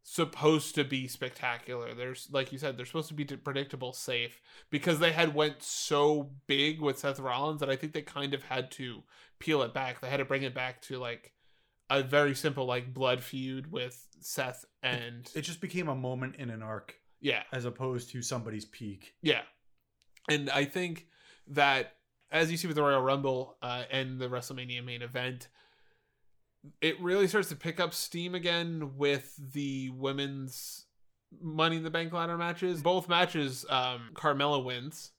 A: supposed to be spectacular. There's like you said, they're supposed to be predictable, safe because they had went so big with Seth Rollins that I think they kind of had to peel it back. They had to bring it back to like a very simple like blood feud with Seth and
C: It just became a moment in an arc
A: yeah,
C: as opposed to somebody's peak.
A: yeah. And I think that as you see with the Royal Rumble uh, and the WrestleMania main event, it really starts to pick up steam again with the women's Money in the Bank ladder matches. Both matches, um, Carmella wins,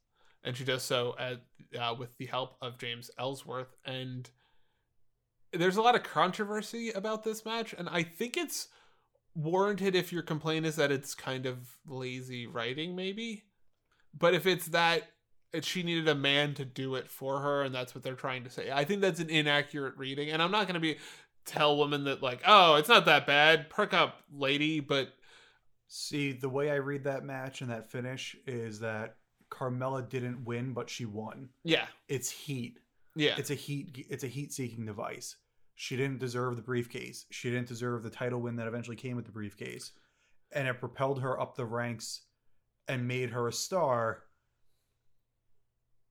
A: and she does so at uh, with the help of James Ellsworth. And there's a lot of controversy about this match, and I think it's warranted if your complaint is that it's kind of lazy writing, maybe. But if it's that it, she needed a man to do it for her, and that's what they're trying to say, I think that's an inaccurate reading. And I'm not going to be tell women that like, oh, it's not that bad, perk up, lady. But
C: See, the way I read that match and that finish is that Carmella didn't win, but she won.
A: yeah,
C: It's heat.
A: yeah,
C: It's a heat. It's a heat-seeking device. She didn't deserve the briefcase. She didn't deserve the title win that eventually came with the briefcase, and it propelled her up the ranks and made her a star.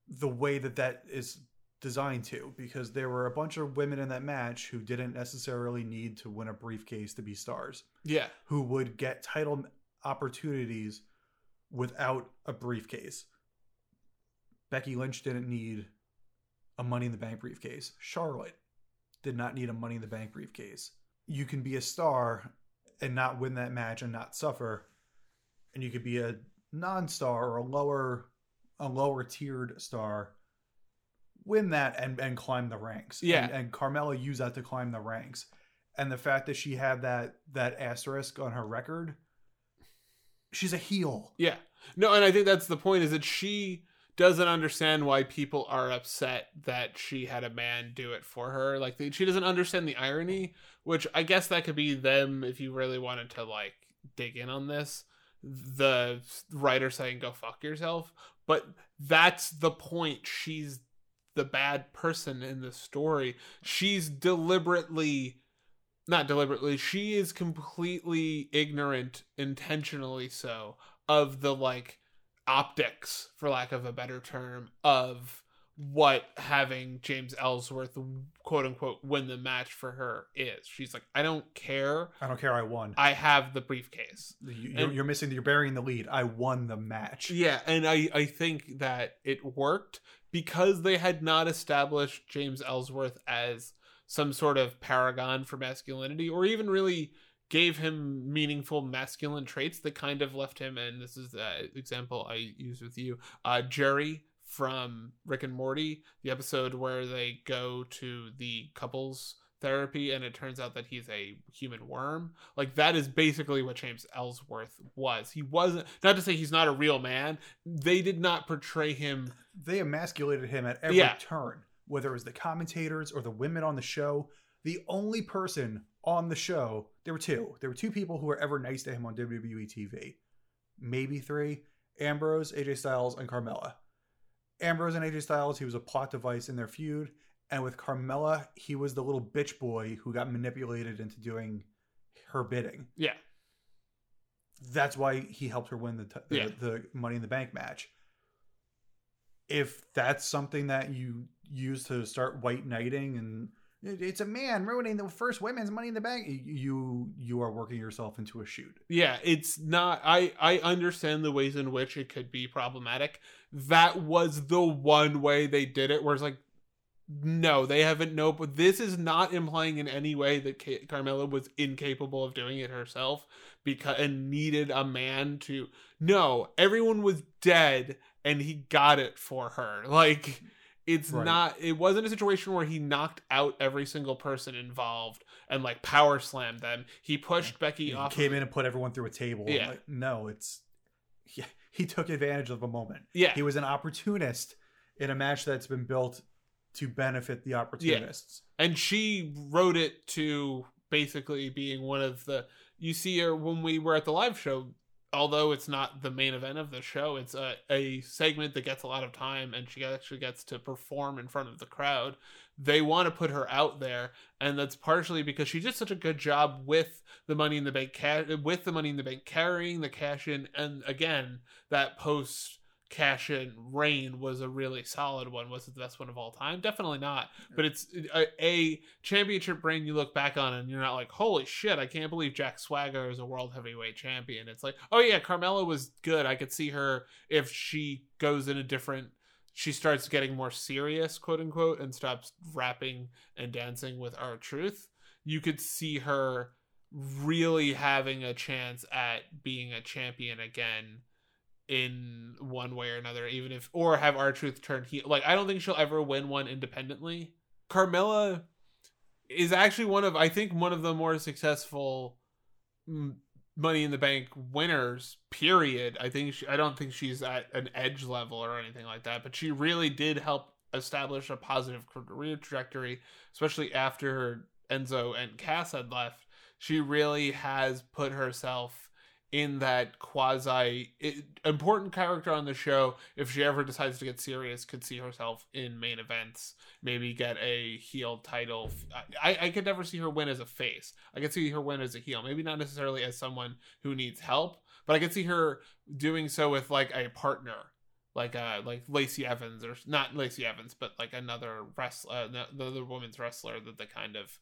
C: The way that that is designed to, because there were a bunch of women in that match who didn't necessarily need to win a briefcase to be stars.
A: yeah,
C: who would get title opportunities without a briefcase. Becky Lynch didn't need a Money in the Bank briefcase. Charlotte did not need a Money in the Bank briefcase. You can be a star and not win that match and not suffer, and you could be a non-star or a lower a lower tiered star win that and, and climb the ranks
A: Yeah.
C: and, and carmella used that to climb the ranks and the fact that she had that that asterisk on her record she's a heel
A: Yeah. No, and I think that's the point is that she doesn't understand why people are upset that she had a man do it for her. Like she doesn't understand the irony, which I guess that could be them if you really wanted to like dig in on this. The writer saying go fuck yourself, but that's the point. She's the bad person in the story. She's deliberately not deliberately, she is completely ignorant, intentionally so, of the like optics, for lack of a better term, of what having James Ellsworth quote unquote win the match for her is. She's like, I don't care.
C: i don't care i won
A: I have the briefcase.
C: You- you're,
A: and-
C: you're missing you're burying the lead i won the match
A: Yeah, and I I think that it worked because they had not established James Ellsworth as some sort of paragon for masculinity or even really gave him meaningful masculine traits that kind of left him and this is the example I use with you uh Jerry from Rick and Morty the episode where they go to the couples therapy and it turns out that he's a human worm like that is basically what James Ellsworth was he wasn't not to say he's not a real man they did not portray him
C: they emasculated him at every
A: Yeah.
C: turn, whether it was the commentators or the women on the show. The only person on the show, there were two. There were two people who were ever nice to him on WWE TV. Maybe three Ambrose, AJ Styles, and Carmella. Ambrose and AJ Styles, he was a plot device in their feud. And with Carmella, he was the little bitch boy who got manipulated into doing her bidding.
A: yeah
C: That's why he helped her win the, t- the,
A: Yeah.
C: the Money in the Bank match. If that's something that you use to start white knighting and it's a man ruining the first women's Money in the Bank, you you are working yourself into a shoot.
A: yeah it's not i i understand the ways in which it could be problematic. That was the one way they did it where it's like no they haven't no but this is not implying in any way that Ca- carmella was incapable of doing it herself because and needed a man to no everyone was dead and he got it for her. Like it's
C: Right.
A: not it wasn't a situation where he knocked out every single person involved and like power slammed them he pushed becky
C: He
A: off
C: came in and put everyone through a table.
A: Yeah.
C: Like, no, it's he, he took advantage of a moment.
A: yeah
C: He was an opportunist in a match that's been built to benefit the opportunists. Yeah.
A: and she wrote it to basically being one of the you see her when we were at the live show although it's not the main event of the show it's a, a segment that gets a lot of time and she actually gets to perform in front of the crowd. They want to put her out there and that's partially because she did such a good job with the money in the bank ca- with the money in the bank carrying the cash in and again that post cash in reign was a really solid one was it the best one of all time? Definitely not but it's a, a championship reign you look back on and you're not like holy shit i can't believe jack swagger is a world heavyweight champion. It's like oh yeah carmella was good. I could see her if she goes in a different she starts getting more serious quote unquote and stops rapping and dancing with R-Truth. You could see her really having a chance at being a champion again in one way or another even if or have R-Truth turn heel like i don't think she'll ever win one independently. Carmella is actually one of i think one of the more successful money in the bank winners period. I think she, i don't think she's at an edge level or anything like that but she really did help establish a positive career trajectory especially after enzo and cass had left. She really has put herself in that quasi important character on the show if she ever decides to get serious could see herself in main events maybe get a heel title I, I could never see her win as a face. I could see her win as a heel maybe not necessarily as someone who needs help but i could see her doing so with like a partner like uh like lacey evans or not lacey evans but like another wrestler another women's wrestler that the kind of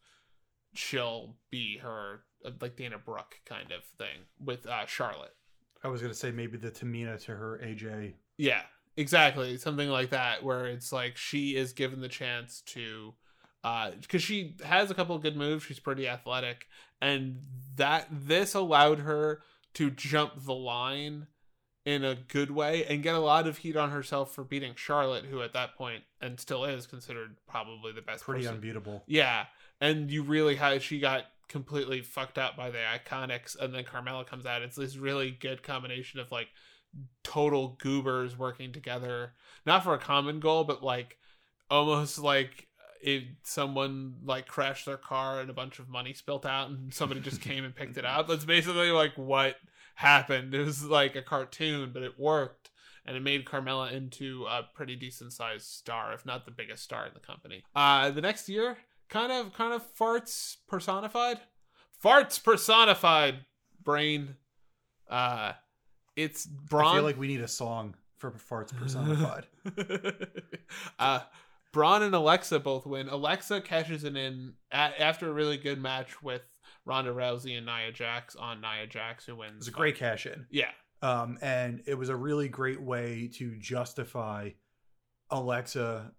A: she'll be her like Dana Brooke kind of thing with uh, Charlotte.
C: I was gonna say maybe the Tamina to her AJ.
A: Yeah, exactly. Something like that, where it's like she is given the chance to, because she has a couple of good moves. She's pretty athletic, and that this allowed her to jump the line in a good way and get a lot of heat on herself for beating Charlotte, who at that point and still is considered probably the best.
C: Pretty
A: person.
C: unbeatable.
A: Yeah, and you really had she got completely fucked up by the Iconics, and then Carmella comes out. It's this really good combination of like total goobers working together, not for a common goal, but like almost like if someone like crashed their car and a bunch of money spilt out, and somebody just came and picked it up. That's basically like what happened. It was like a cartoon, but it worked. And it made Carmella into a pretty decent sized star, if not the biggest star in the company. Uh, the next year, kind of kind of farts personified farts personified brain uh it's braun
C: I feel like we need a song for farts personified. (laughs)
A: uh braun and alexa both win alexa cashes it in a- after a really good match with ronda rousey and nia jax on nia jax who wins
C: It was a great cash in.
A: yeah
C: Um, and it was a really great way to justify Alexa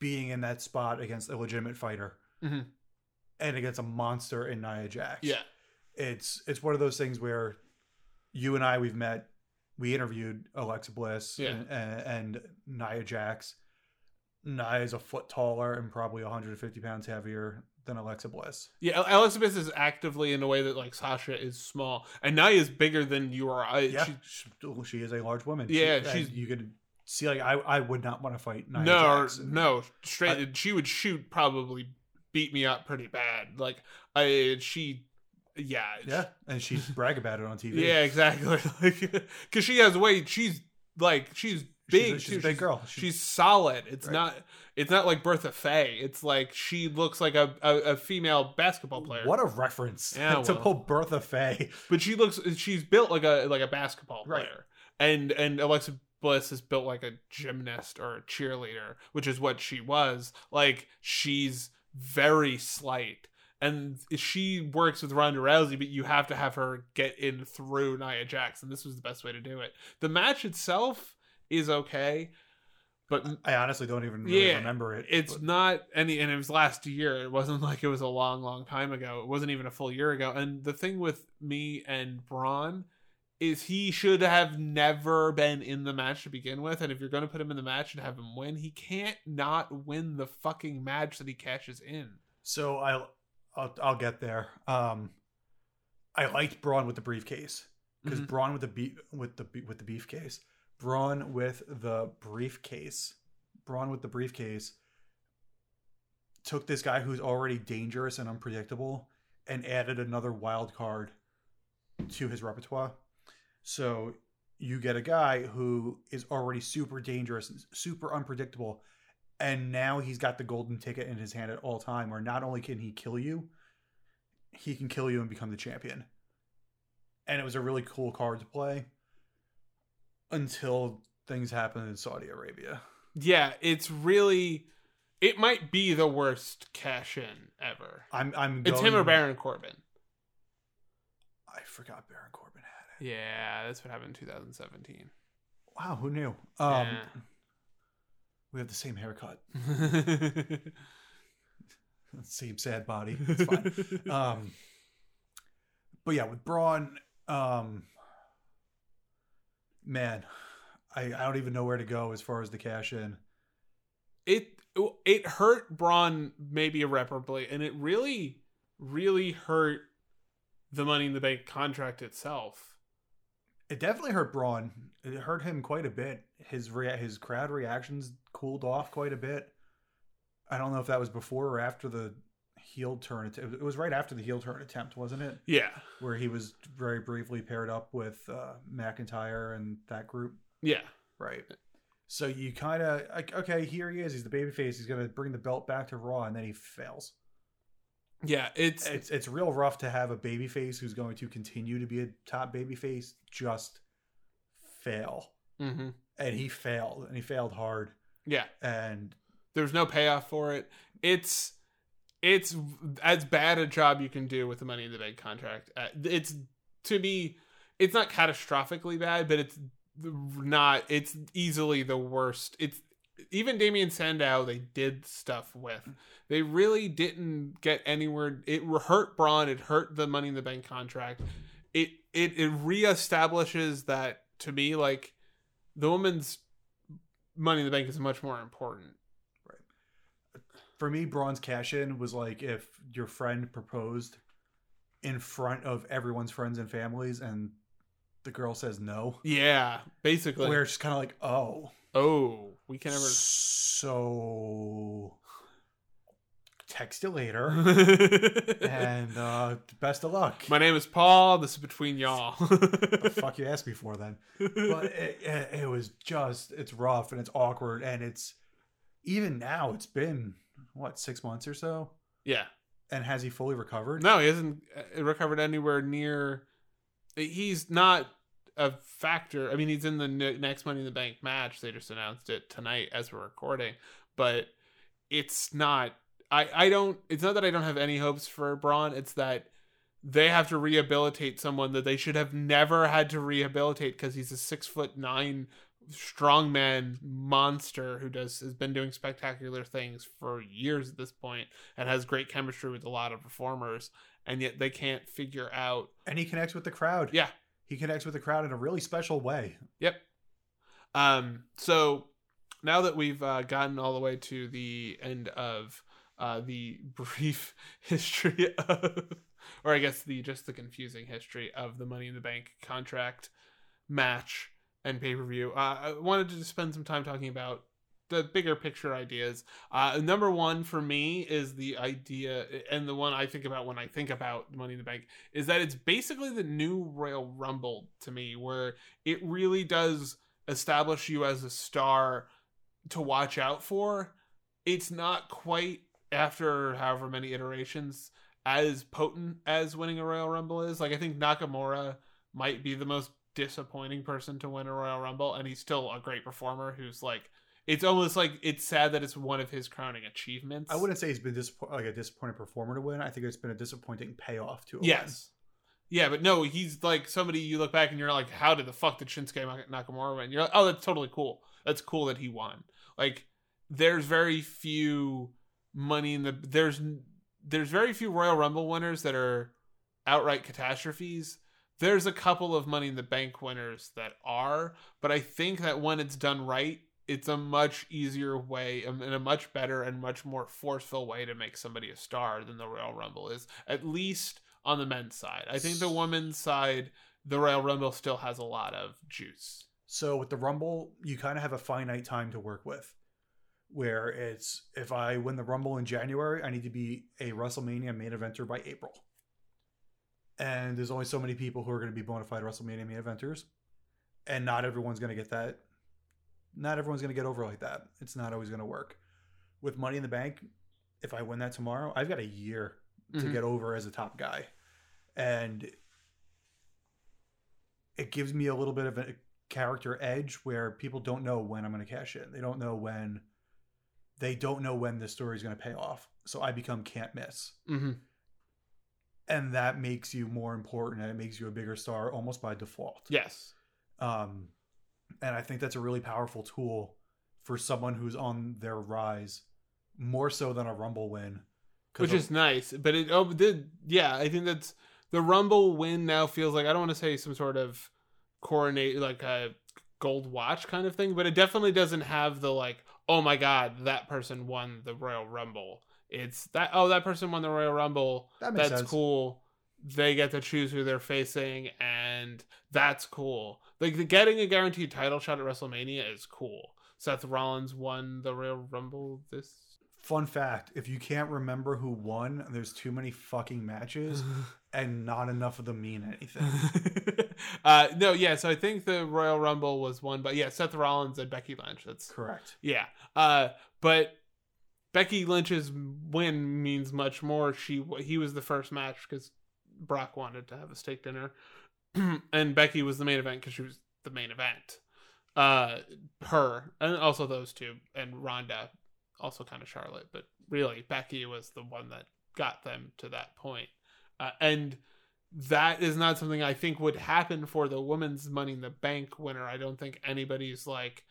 C: being in that spot against a legitimate fighter
A: Mhm.
C: and against a monster in Nia Jax.
A: yeah
C: It's it's one of those things where you and I we've met, we interviewed Alexa Bliss
A: Yeah.
C: and, and, and Nia Jax. Nia is a foot taller and probably 150 pounds heavier than Alexa Bliss.
A: yeah Alexa Bliss is actively in a way that like sasha is small and nia is bigger than you are I,
C: Yeah,
A: she-
C: she, she is a large woman.
A: Yeah,
C: and
A: she's-
C: you could see like I I would not want to fight Nia
A: no, no, straight. she would shoot, probably beat me up pretty bad. Like I, she, yeah,
C: Yeah, and she'd brag about it on TV.
A: yeah, exactly. (laughs) Like, because she has weight. She's like she's big.
C: she's, a, she's a big girl.
A: She's solid. It's
C: Right.
A: not. It's not like Bertha Faye. It's like she looks like a, a, a female basketball player.
C: what a reference
A: Yeah, (laughs)
C: to
A: well.
C: pull Bertha Faye.
A: But she looks. She's built like a like a basketball player.
C: Right.
A: player. And and Alexa Bliss is built like a gymnast or a cheerleader, which is what she was. Like she's very slight. And she works with Ronda Rousey, but you have to have her get in through Nia Jax, and this was the best way to do it. The match itself is okay, but
C: I honestly don't even really
A: Yeah,
C: remember it.
A: it's
C: but-
A: not any and it was last year it wasn't (laughs) like it was a long long time ago it wasn't even a full year ago and the thing with me and braun is he should have never been in the match to begin with and if you're going to put him in the match and have him win he can't not win the fucking match that he cashes in
C: so I I'll, I'll get there. Um, I liked Braun with the briefcase because
A: Mhm.
C: Braun with the beef with the be- with the beefcase, Braun with the briefcase, Braun with the briefcase took this guy who's already dangerous and unpredictable and added another wild card to his repertoire. So you get a guy who is already super dangerous, and super unpredictable, and now he's got the golden ticket in his hand at all time where not only can he kill you, he can kill you and become the champion. And it was a really cool card to play until things happened in Saudi Arabia.
A: yeah it's really it might be the worst cash in ever
C: I'm I'm
A: it's him or baron corbin
C: I forgot Baron Corbin.
A: Yeah that's what happened in 2017
C: Wow, who knew? Um
A: Yeah.
C: we have the same haircut. (laughs) Same sad body. It's fine. (laughs) um but yeah with braun um man I, I don't even know where to go as far as the cash in
A: it it hurt Braun maybe irreparably, and it really, really hurt the Money in the Bank contract itself.
C: It definitely hurt braun it hurt him quite a bit his rea- his crowd reactions cooled off quite a bit i don't know if that was before or after the heel turn it was right after the heel turn attempt wasn't it
A: Yeah,
C: where he was very briefly paired up with uh, mcintyre and that group
A: yeah,
C: Right. So you kind of like, okay, here he is. He's the babyface. He's gonna bring the belt back to Raw, and then he fails.
A: Yeah. It's
C: It's it's real rough to have a babyface who's going to continue to be a top babyface just fail,
A: mhm.
C: and he failed, and he failed hard,
A: yeah.
C: and
A: There's no payoff for it. It's it's as bad a job you can do with the Money in the Bank contract. Uh, It's to me, it's not catastrophically bad, but it's not. It's easily the worst. It's even Damien Sandow. They did stuff with. They really didn't get anywhere. It hurt Braun. It hurt the Money in the Bank contract. It it it reestablishes that to me like the woman's Money in the Bank is much more important. Right.
C: For me, Braun's cash in was like if your friend proposed in front of everyone's friends and families, and the girl says no.
A: Yeah, basically.
C: Where it's kind of like, oh,
A: oh, we can never.
C: So text you later, (laughs) and uh, best of luck.
A: My name is Paul. This is between y'all.
C: the (laughs) fuck you asked me for then? But it, it, it was just, it's rough and it's awkward, and it's even now. It's been what six months or so,
A: yeah.
C: and has he fully recovered?
A: No, he hasn't uh, recovered anywhere near. He's not a factor. I mean, he's in the next Money in the Bank match. They just announced it tonight as we're recording, but it's not. I I don't. It's not that I don't have any hopes for Braun. It's that they have to rehabilitate someone that they should have never had to rehabilitate because he's a six foot nine strongman monster who does has been doing spectacular things for years at this point and has great chemistry with a lot of performers and yet they can't figure out
C: And he connects with the crowd.
A: yeah
C: He connects with the crowd in a really special way.
A: Yep. Um, so now that we've uh, gotten all the way to the end of uh, the (laughs) brief history of, or I guess the just the confusing history of the Money in the Bank contract match and pay per view, uh, I wanted to spend some time talking about the bigger picture ideas. Uh, number one for me is the idea, and the one I think about when I think about Money in the Bank, is that it's basically the new Royal Rumble to me, where it really does establish you as a star to watch out for. It's not quite after however many iterations as potent as winning a Royal Rumble is. Like I think Nakamura might be the most disappointing person to win a Royal Rumble, and he's still a great performer who's like it's almost like it's sad that it's one of his crowning achievements.
C: I wouldn't say he's been disappoint- like a disappointing performer to win. I think it's been a disappointing payoff to a
A: Yes. Yeah, but no, he's like somebody you look back and you're like, how did the fuck did Shinsuke Nakamura win? You're like, oh, that's totally cool. That's cool that he won. Like, there's very few money in the there's there's very few Royal Rumble winners that are outright catastrophes. There's a couple of Money in the Bank winners that are, but I think that when it's done right, it's a much easier way um, and a much better and much more forceful way to make somebody a star than the Royal Rumble is. At least on the men's side. I think the women's side, the Royal Rumble still has a lot of juice.
C: So with the Rumble, you kind of have a finite time to work with. Where it's if I win the Rumble in January, I need to be a WrestleMania main eventer by April. And there's only so many people who are going to be bona fide WrestleMania main eventers. And not everyone's going to get that. Not everyone's going to get over like that. It's not always going to work. With Money in the Bank, if I win that tomorrow, I've got a year to
A: Mhm.
C: get over as a top guy. And it gives me a little bit of a character edge where people don't know when I'm going to cash in. They don't know when they don't know when this story is going to pay off. So I become can't miss.
A: Mm-hmm.
C: And that makes you more important and it makes you a bigger star almost by default.
A: Yes.
C: Um, and I think that's a really powerful tool for someone who's on their rise, more so than a Rumble win.
A: Which is nice. But it oh did yeah, I think that's the Rumble win now feels like I don't want to say some sort of coronate like a gold watch kind of thing, but it definitely doesn't have the like, oh my god, that person won the Royal Rumble. It's that oh that person won the Royal Rumble.
C: that makes
A: that's
C: sense.
A: cool. They get to choose who they're facing, and that's cool. Like the getting a guaranteed title shot at WrestleMania is cool. Seth Rollins won the Royal Rumble this.
C: Fun fact: If you can't remember who won, there's too many fucking matches, (laughs) and not enough of them mean anything. (laughs)
A: uh, no, yeah. So I think the Royal Rumble was won but yeah Seth Rollins and Becky Lynch. That's
C: Correct.
A: yeah. Uh, but Becky Lynch's win means much more. She he was the first match because Brock wanted to have a steak dinner, (clears throat) and Becky was the main event because she was the main event. Uh, her and also those two and Ronda, also kind of Charlotte, but really Becky was the one that got them to that point. Uh, and that is not something I think would happen for the women's Money in the Bank winner. I don't think anybody's like.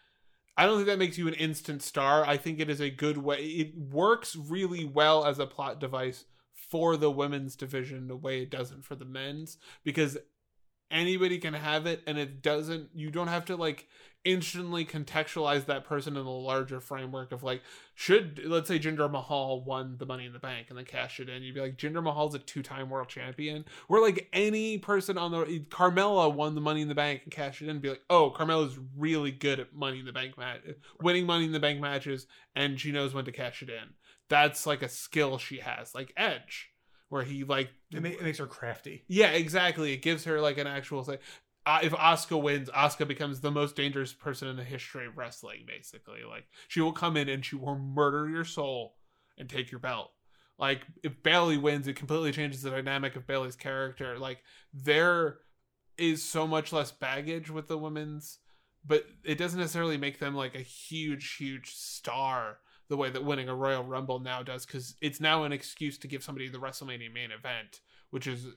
A: I don't think that makes you an instant star. I think it is a good way. It works really well as a plot device for the women's division the way it doesn't for the men's because anybody can have it and it doesn't you don't have to like instantly contextualize that person in a larger framework of like should let's say Jinder Mahal won the money in the bank and then cashed it in you'd be like Jinder Mahal's a two-time world champion where like any person on the Carmella won the money in the bank and cashed it in be like oh Carmella's really good at money in the bank match winning money in the bank matches and she knows when to cash it in that's like a skill she has like Edge where he like
C: It, ma- it makes her crafty.
A: yeah, exactly. It gives her like an actual say. Uh, if Asuka wins, Asuka becomes the most dangerous person in the history of wrestling. Basically, like she will come in and she will murder your soul and take your belt. Like if Bayley wins, it completely changes the dynamic of Bayley's character. Like there is so much less baggage with the women's, but it doesn't necessarily make them like a huge, huge star the way that winning a Royal Rumble now does, because it's now an excuse to give somebody the WrestleMania main event, which is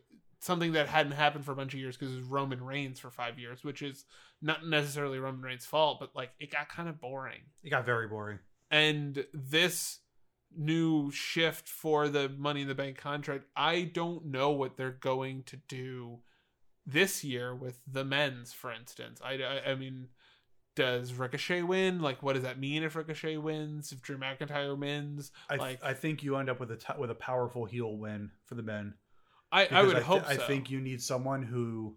A: something that hadn't happened for a bunch of years because it was Roman Reigns for five years, which is not necessarily Roman Reigns' fault, but like it got kind of boring.
C: It got very boring.
A: And this new shift for the Money in the Bank contract, I don't know what they're going to do this year with the men's, for instance. I, I, I mean, does Ricochet win? Like, what does that mean if Ricochet wins? If Drew McIntyre wins?
C: I, th-
A: like,
C: I think you end up with a t- with a powerful heel win for the men.
A: I, I would
C: th-
A: hope
C: I think you need someone who.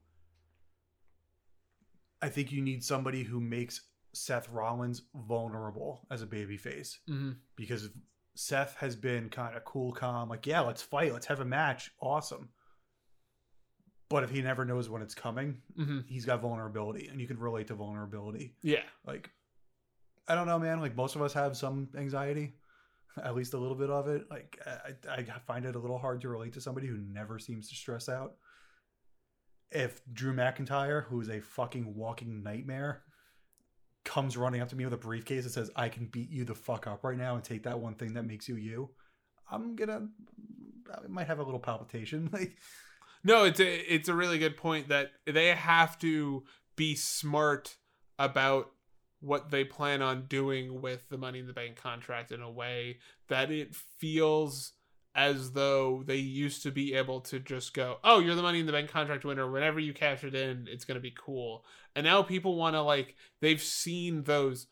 C: I think you need somebody who makes Seth Rollins vulnerable as a babyface
A: Mhm.
C: because Seth has been kind of cool, calm, like yeah, let's fight, let's have a match, awesome. But if he never knows when it's coming,
A: Mhm.
C: he's got vulnerability, and you can relate to vulnerability.
A: Yeah.
C: Like, I don't know, man. Like most of us have some anxiety, at least a little bit of it. Like I, I find it a little hard to relate to somebody who never seems to stress out. If Drew McIntyre, who is a fucking walking nightmare, comes running up to me with a briefcase and says, "I can beat you the fuck up right now and take that one thing that makes you you," I'm gonna, I might have a little palpitation. (laughs) Like,
A: No, it's a it's a really good point that they have to be smart about what they plan on doing with the Money in the Bank contract in a way that it feels as though they used to be able to just go, "Oh, you're the Money in the Bank contract winner. Whenever you cash it in, it's going to be cool." And now people want to like they've seen those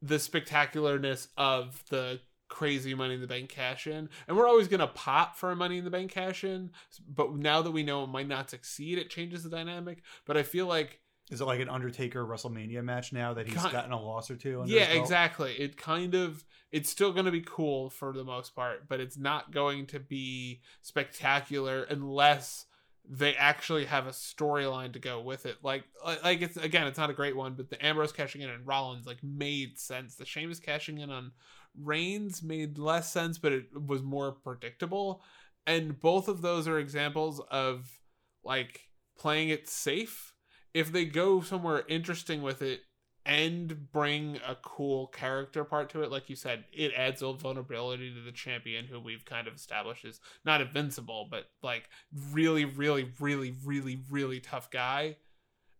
A: the spectacularness of the crazy money in the bank cash in. And we're always going to pop for a money in the bank cash in but now that we know it might not succeed it changes the dynamic. But i feel like
C: is it like an Undertaker WrestleMania match now that he's
A: Kind-
C: gotten a loss or two?
A: yeah exactly. It kind of it's still going to be cool for the most part but it's not going to be spectacular unless they actually have a storyline to go with it. Like like it's again it's not a great one but the ambrose cashing in on rollins like made sense. The Sheamus cashing in on reigns made less sense but it was more predictable. And both of those are examples of like playing it safe. If they go somewhere interesting with it and bring a cool character part to it like you said it adds a vulnerability to the champion who we've kind of established is not invincible but like really really really really really tough guy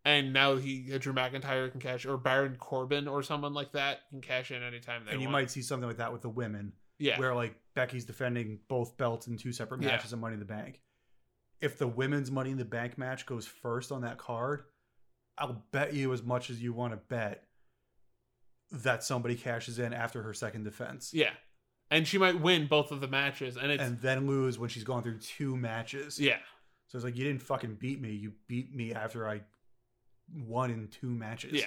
A: and now he uh, drew mcintyre can cash or baron corbin or someone like that can cash in anytime they
C: and you
A: want
C: might see something like that with the women,
A: yeah
C: where like Becky's defending both belts in two separate
A: Yeah.
C: matches of Money in the Bank. If the women's Money in the Bank match goes first on that card, I'll bet you as much as you want to bet that somebody cashes in after her second defense,
A: yeah and she might win both of the matches and it's
C: and then lose when she's gone through two matches.
A: yeah
C: So it's like you didn't fucking beat me. You beat me after I won in two matches.
A: Yeah.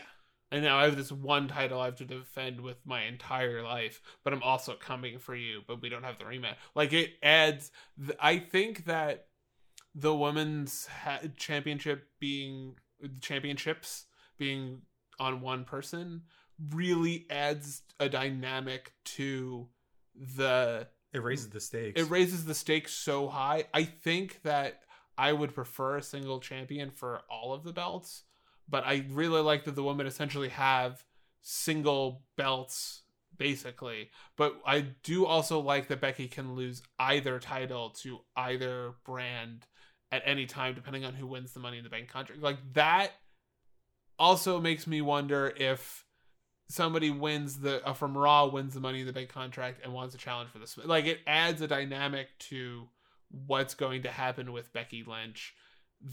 A: And now I have this one title I have to defend with my entire life, but I'm also coming for you, but we don't have the rematch. Like it adds th- I think that the women's ha- championship being championships being on one person really adds a dynamic to the
C: It raises the stakes.
A: it raises the stakes so high. I think that I would prefer a single champion for all of the belts, but I really like that the women essentially have single belts basically. But I do also like that Becky can lose either title to either brand at any time, depending on who wins the Money in the Bank contract. Like that also makes me wonder if somebody wins the uh, from Raw wins the Money in the Bank contract and wants a challenge for this. Like it adds a dynamic to what's going to happen with Becky Lynch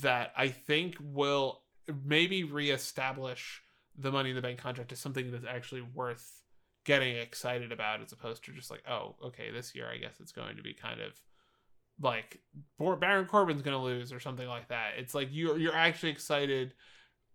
A: that I think will maybe reestablish the Money in the Bank contract as something that's actually worth getting excited about, as opposed to just like, oh, okay, this year I guess it's going to be kind of like Baron Corbin's going to lose or something like that. It's like you're you're actually excited,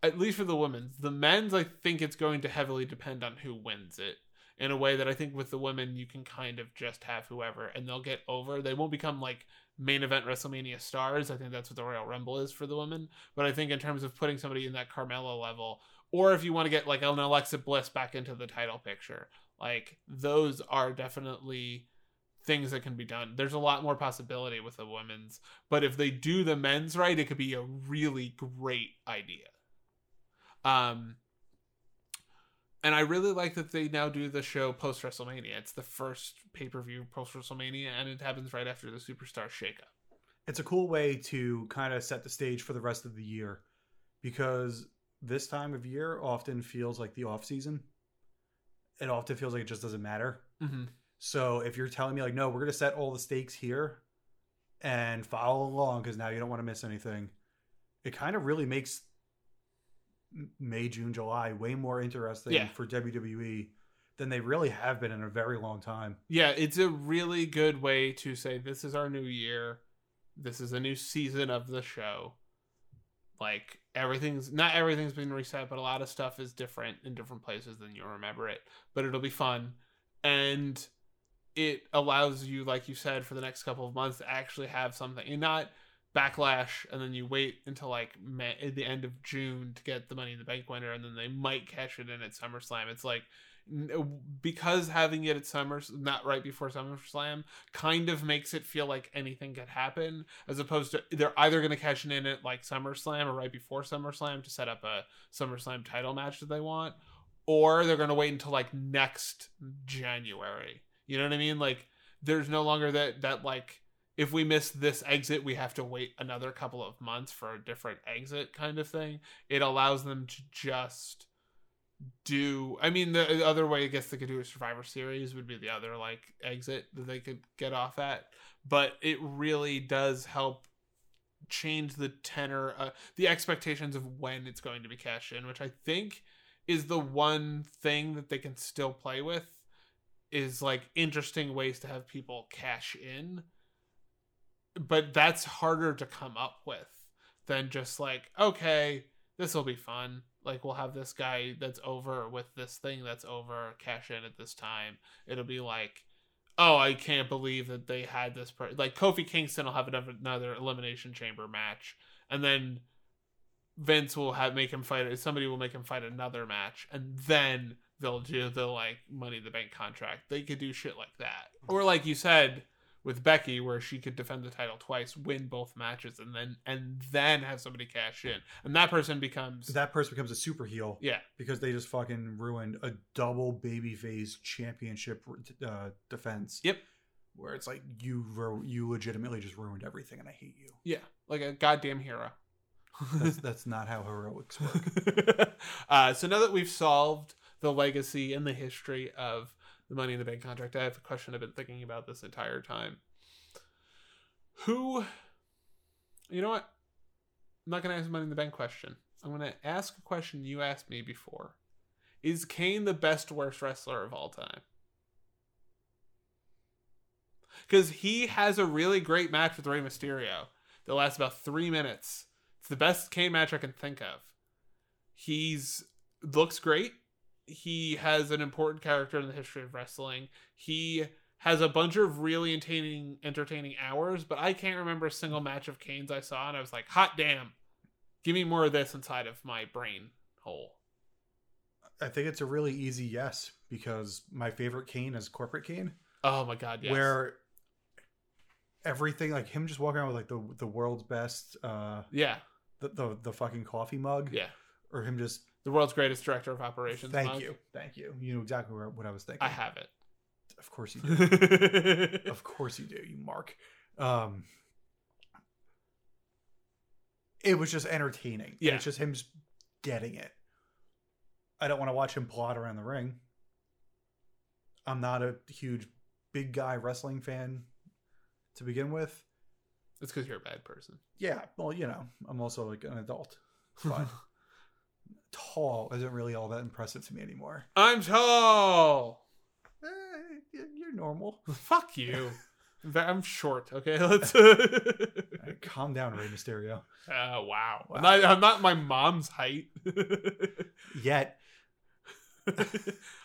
A: at least for the women's. The men's, I think it's going to heavily depend on who wins it. In a way that I think with the women you can kind of just have whoever and they'll get over. They won't become like main event WrestleMania stars. I think that's what the Royal Rumble is for the women. But I think in terms of putting somebody in that Carmella level, or if you want to get like an Alexa Bliss back into the title picture, like those are definitely things that can be done. There's a lot more possibility with the women's, but if they do the men's right, it could be a really great idea. Um and I really like that they now do the show post WrestleMania. It's the first pay per view post WrestleMania, and it happens right after the Superstar Shakeup.
C: It's a cool way to kind of set the stage for the rest of the year because this time of year often feels like the off season. It often feels like it just doesn't matter.
A: Mm-hmm.
C: So if you're telling me like, no, we're gonna set all the stakes here and follow along because now you don't want to miss anything, it kind of really makes May, June, July way more interesting
A: Yeah.
C: for WWE than they really have been in a very long time.
A: Yeah, it's a really good way to say this is our new year. This is a new season of the show. Like everything's not everything's been reset, but a lot of stuff is different in different places than you'll remember it. But it'll be fun. And it allows you, like you said, for the next couple of months to actually have something and not backlash and then you wait until like May, the end of June to get the money in the bank winner and then they might cash it in at SummerSlam. It's like uh, because having it at Summer not right before SummerSlam kind of makes it feel like anything could happen as opposed to they're either going to cash it in at like SummerSlam or right before SummerSlam to set up a SummerSlam title match that they want or they're going to wait until like next January. You know what I mean? Like there's no longer that that like if we miss this exit, we have to wait another couple of months for a different exit kind of thing. It allows them to just do. I mean, the other way I guess they could do a Survivor Series would be the other like exit that they could get off at, but it really does help change the tenor, uh, the expectations of when it's going to be cashed in, which I think is the one thing that they can still play with is like interesting ways to have people cash in but that's harder to come up with than just like okay this will be fun. Like we'll have this guy that's over with this thing that's over cash in at this time. It'll be like oh i can't believe that they had this per-. like kofi kingston will have another, elimination chamber match and then vince will have make him fight somebody will make him fight another match and then they'll do the like money the bank contract. They could do shit like that. Or like you said with Becky where she could defend the title twice, win both matches, and then and then have somebody cash in, and that person becomes
C: That person becomes a super heel
A: yeah
C: because they just fucking ruined a double babyface championship uh, defense.
A: Yep.
C: Where it's like you you legitimately just ruined everything, and I hate you.
A: yeah like a goddamn hero.
C: That's (laughs) that's not how heroics work. (laughs)
A: uh, so now that we've solved the legacy and the history of the Money in the Bank contract, I have a question I've been thinking about this entire time. Who, you know what? I'm not going to ask a Money in the Bank question. I'm going to ask a question you asked me before. Is Kane the best worst wrestler of all time? Because he has a really great match with Rey Mysterio that lasts about three minutes. It's the best Kane match I can think of. He's looks great. He has an important character in the history of wrestling. He has a bunch of really entertaining entertaining hours, but I can't remember a single match of Kane's I saw, and I was like, hot damn. Give me more of this inside of my brain hole.
C: I think it's a really easy yes because my favorite Kane is corporate Kane,
A: Oh my god, yes.
C: where everything like him just walking around with like the the world's best uh
A: yeah,
C: the the, the fucking coffee mug
A: yeah.
C: or him just
A: The world's greatest director of operations.
C: thank you thank you you know exactly where, what I was thinking
A: I have it.
C: of course you do (laughs) of course you do you mark um it was just entertaining.
A: Yeah.
C: it's just him getting it. I don't want to watch him plot around the ring. I'm not a huge big guy wrestling fan to begin with.
A: It's because you're a bad person.
C: Yeah, well, you know, I'm also like an adult. (laughs) But tall isn't really all that impressive to me anymore.
A: I'm tall.
C: Eh, you're normal.
A: Fuck you. (laughs) I'm short. Okay, let's.
C: Uh, Calm down, Rey Mysterio. (laughs)
A: Uh, wow.
C: Wow.
A: I'm, not, I'm not my mom's height. (laughs)
C: Yet,
A: I'm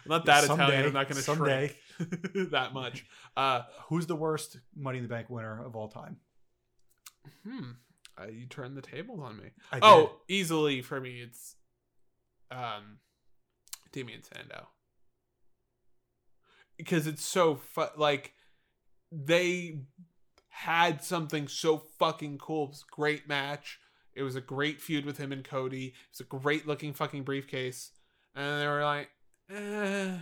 A: not that
C: Someday,
A: Italian. I'm not going to
C: someday.
A: that much. Uh,
C: who's the worst Money in the Bank winner of all time?
A: hmm. Uh, you turned the tables on me.
C: I did.
A: Oh, easily for me, it's um, Damien Sandow. Because it's so fu- like they had something so fucking cool. It was a great match. It was a great feud with him and Cody. It was a great looking fucking briefcase. And they were like, eh,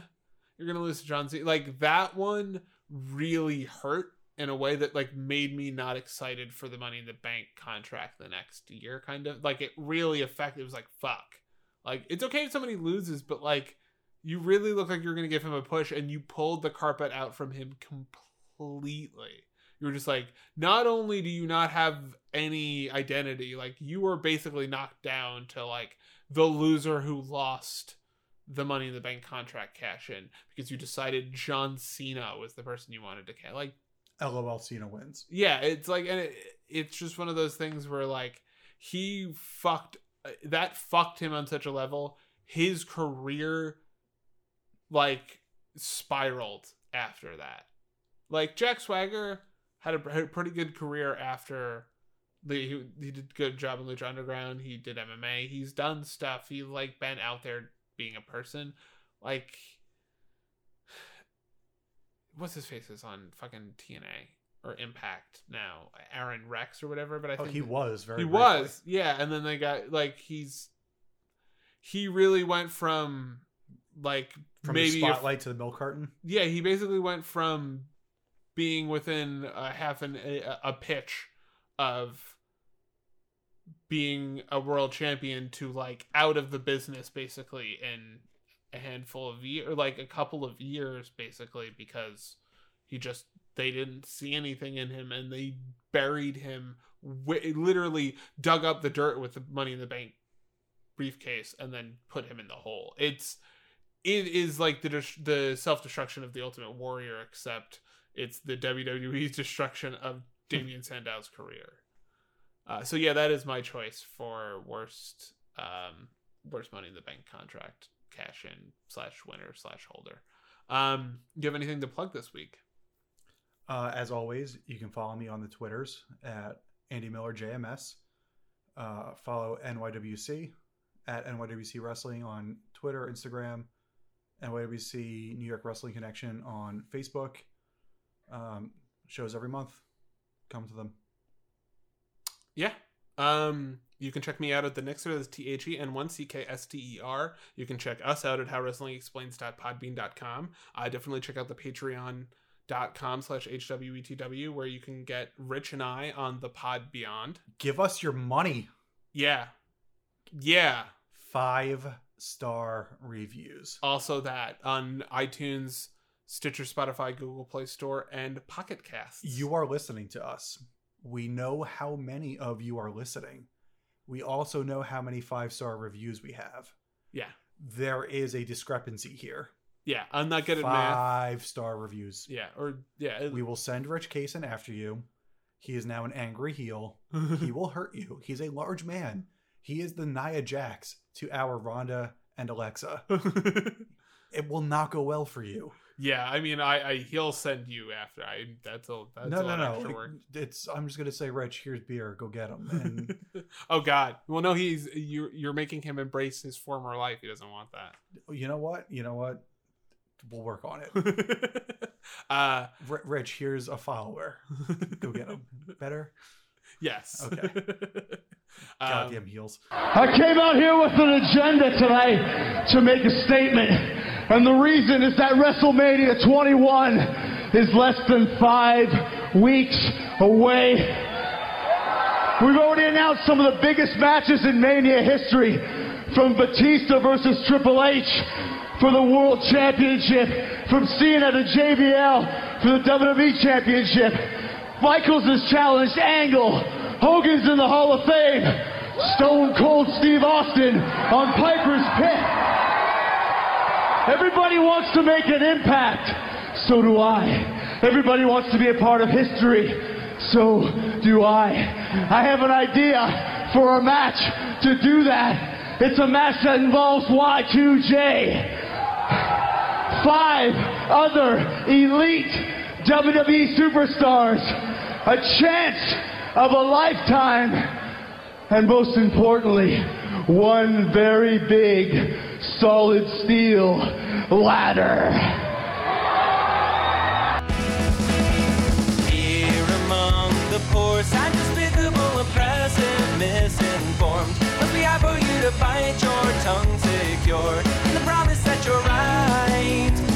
A: you're gonna lose to John Cena. Like that one really hurt in a way that like made me not excited for the Money in the Bank contract the next year. Kind of like it really affected. It was like fuck. Like it's okay if somebody loses, but like you really look like you're gonna give him a push, and you pulled the carpet out from him completely. You were just like, not only do you not have any identity, like you were basically knocked down to like the loser who lost the Money in the Bank contract cash in because you decided John Cena was the person you wanted to cash. Like,
C: LOL Cena wins.
A: yeah, it's like, and it, it's just one of those things where like he fucked that fucked him on such a level. His career like spiraled after that. Like Jack Swagger had a, pretty good career after he, he did good job in Lucha Underground. He did MMA. He's done stuff. He like been out there being a person. Like (sighs) what's his face is on fucking TNA or Impact now, Aron Rex or whatever. But I
C: Oh,
A: think
C: he was very.
A: he
C: briefly.
A: was yeah, and then they got like he's he really went from like
C: from
A: maybe
C: the
A: a-
C: spotlight to the milk carton.
A: yeah, he basically went from being within a half an a, a pitch of being a world champion to like out of the business basically in a handful of years or like a couple of years basically because he just they didn't see anything in him and they buried him literally dug up the dirt with the money in the bank briefcase and then put him in the hole it's it is like the the self destruction of the Ultimate Warrior, except it's the WWE's (laughs) destruction of Damien Sandow's career. Uh, so yeah, that is my choice for worst um, worst Money in the Bank contract cash in slash winner slash holder. Um, do you have anything to plug this week?
C: Uh, as always, you can follow me on the Twitters at Andy Miller JMS. Uh, follow NYWC at NYWC Wrestling on Twitter, Instagram, NYWC New York Wrestling Connection on Facebook. Um, shows every month. Come to them.
A: Yeah. Um, you can check me out at the Nixer, that's T H E N 1 C K S T E R. You can check us out at howwrestlingexplains.podbean.com. I definitely check out the patreon.com slash HWETW where you can get Rich and I on the pod beyond.
C: Give us your money.
A: Yeah. Yeah.
C: Five star reviews.
A: Also that on iTunes, Stitcher, Spotify, Google Play Store, and Pocket Casts.
C: You are listening to us. We know how many of you are listening. We also know how many five star reviews we have.
A: Yeah.
C: There is a discrepancy here.
A: Yeah. I'm not good at math.
C: Five star reviews.
A: Yeah. Or, yeah.
C: We will send Rich Kaysen after you. He is now an angry heel. (laughs) He will hurt you. He's a large man. He is the Nia Jax to our Ronda and Alexa. (laughs) It will not go well for you.
A: Yeah, I mean, I, I he'll send you after. I that's a that's
C: no,
A: a
C: no,
A: lot
C: no.
A: extra work.
C: It's. I'm just gonna say, Rich. Here's beer. Go get him. And (laughs)
A: oh God. Well, no, he's you're you're making him embrace his former life. He doesn't want that.
C: you know what? You know what? We'll work on it. (laughs)
A: uh,
C: R- Rich, here's a follower. Go get him. (laughs) Better.
A: yes.
C: Okay. (laughs)
A: Um,
C: Goddamn heels.
D: I came out here with an agenda tonight to make a statement. And the reason is that WrestleMania 21 is less than five weeks away. We've already announced some of the biggest matches in Mania history, from Batista versus Triple H for the World Championship, from Cena to JBL for the WWE Championship. Michaels has challenged Angle. Hogan's in the Hall of Fame. Stone Cold Steve Austin on Piper's Pit. Everybody wants to make an impact. So do I. Everybody wants to be a part of history. So do I. I have an idea for a match to do that. It's a match that involves Y2J. Five other elite WWE superstars. A chance of a lifetime. And most importantly, one very big solid steel ladder.
E: To bite your tongue secure. In the promise that you're right.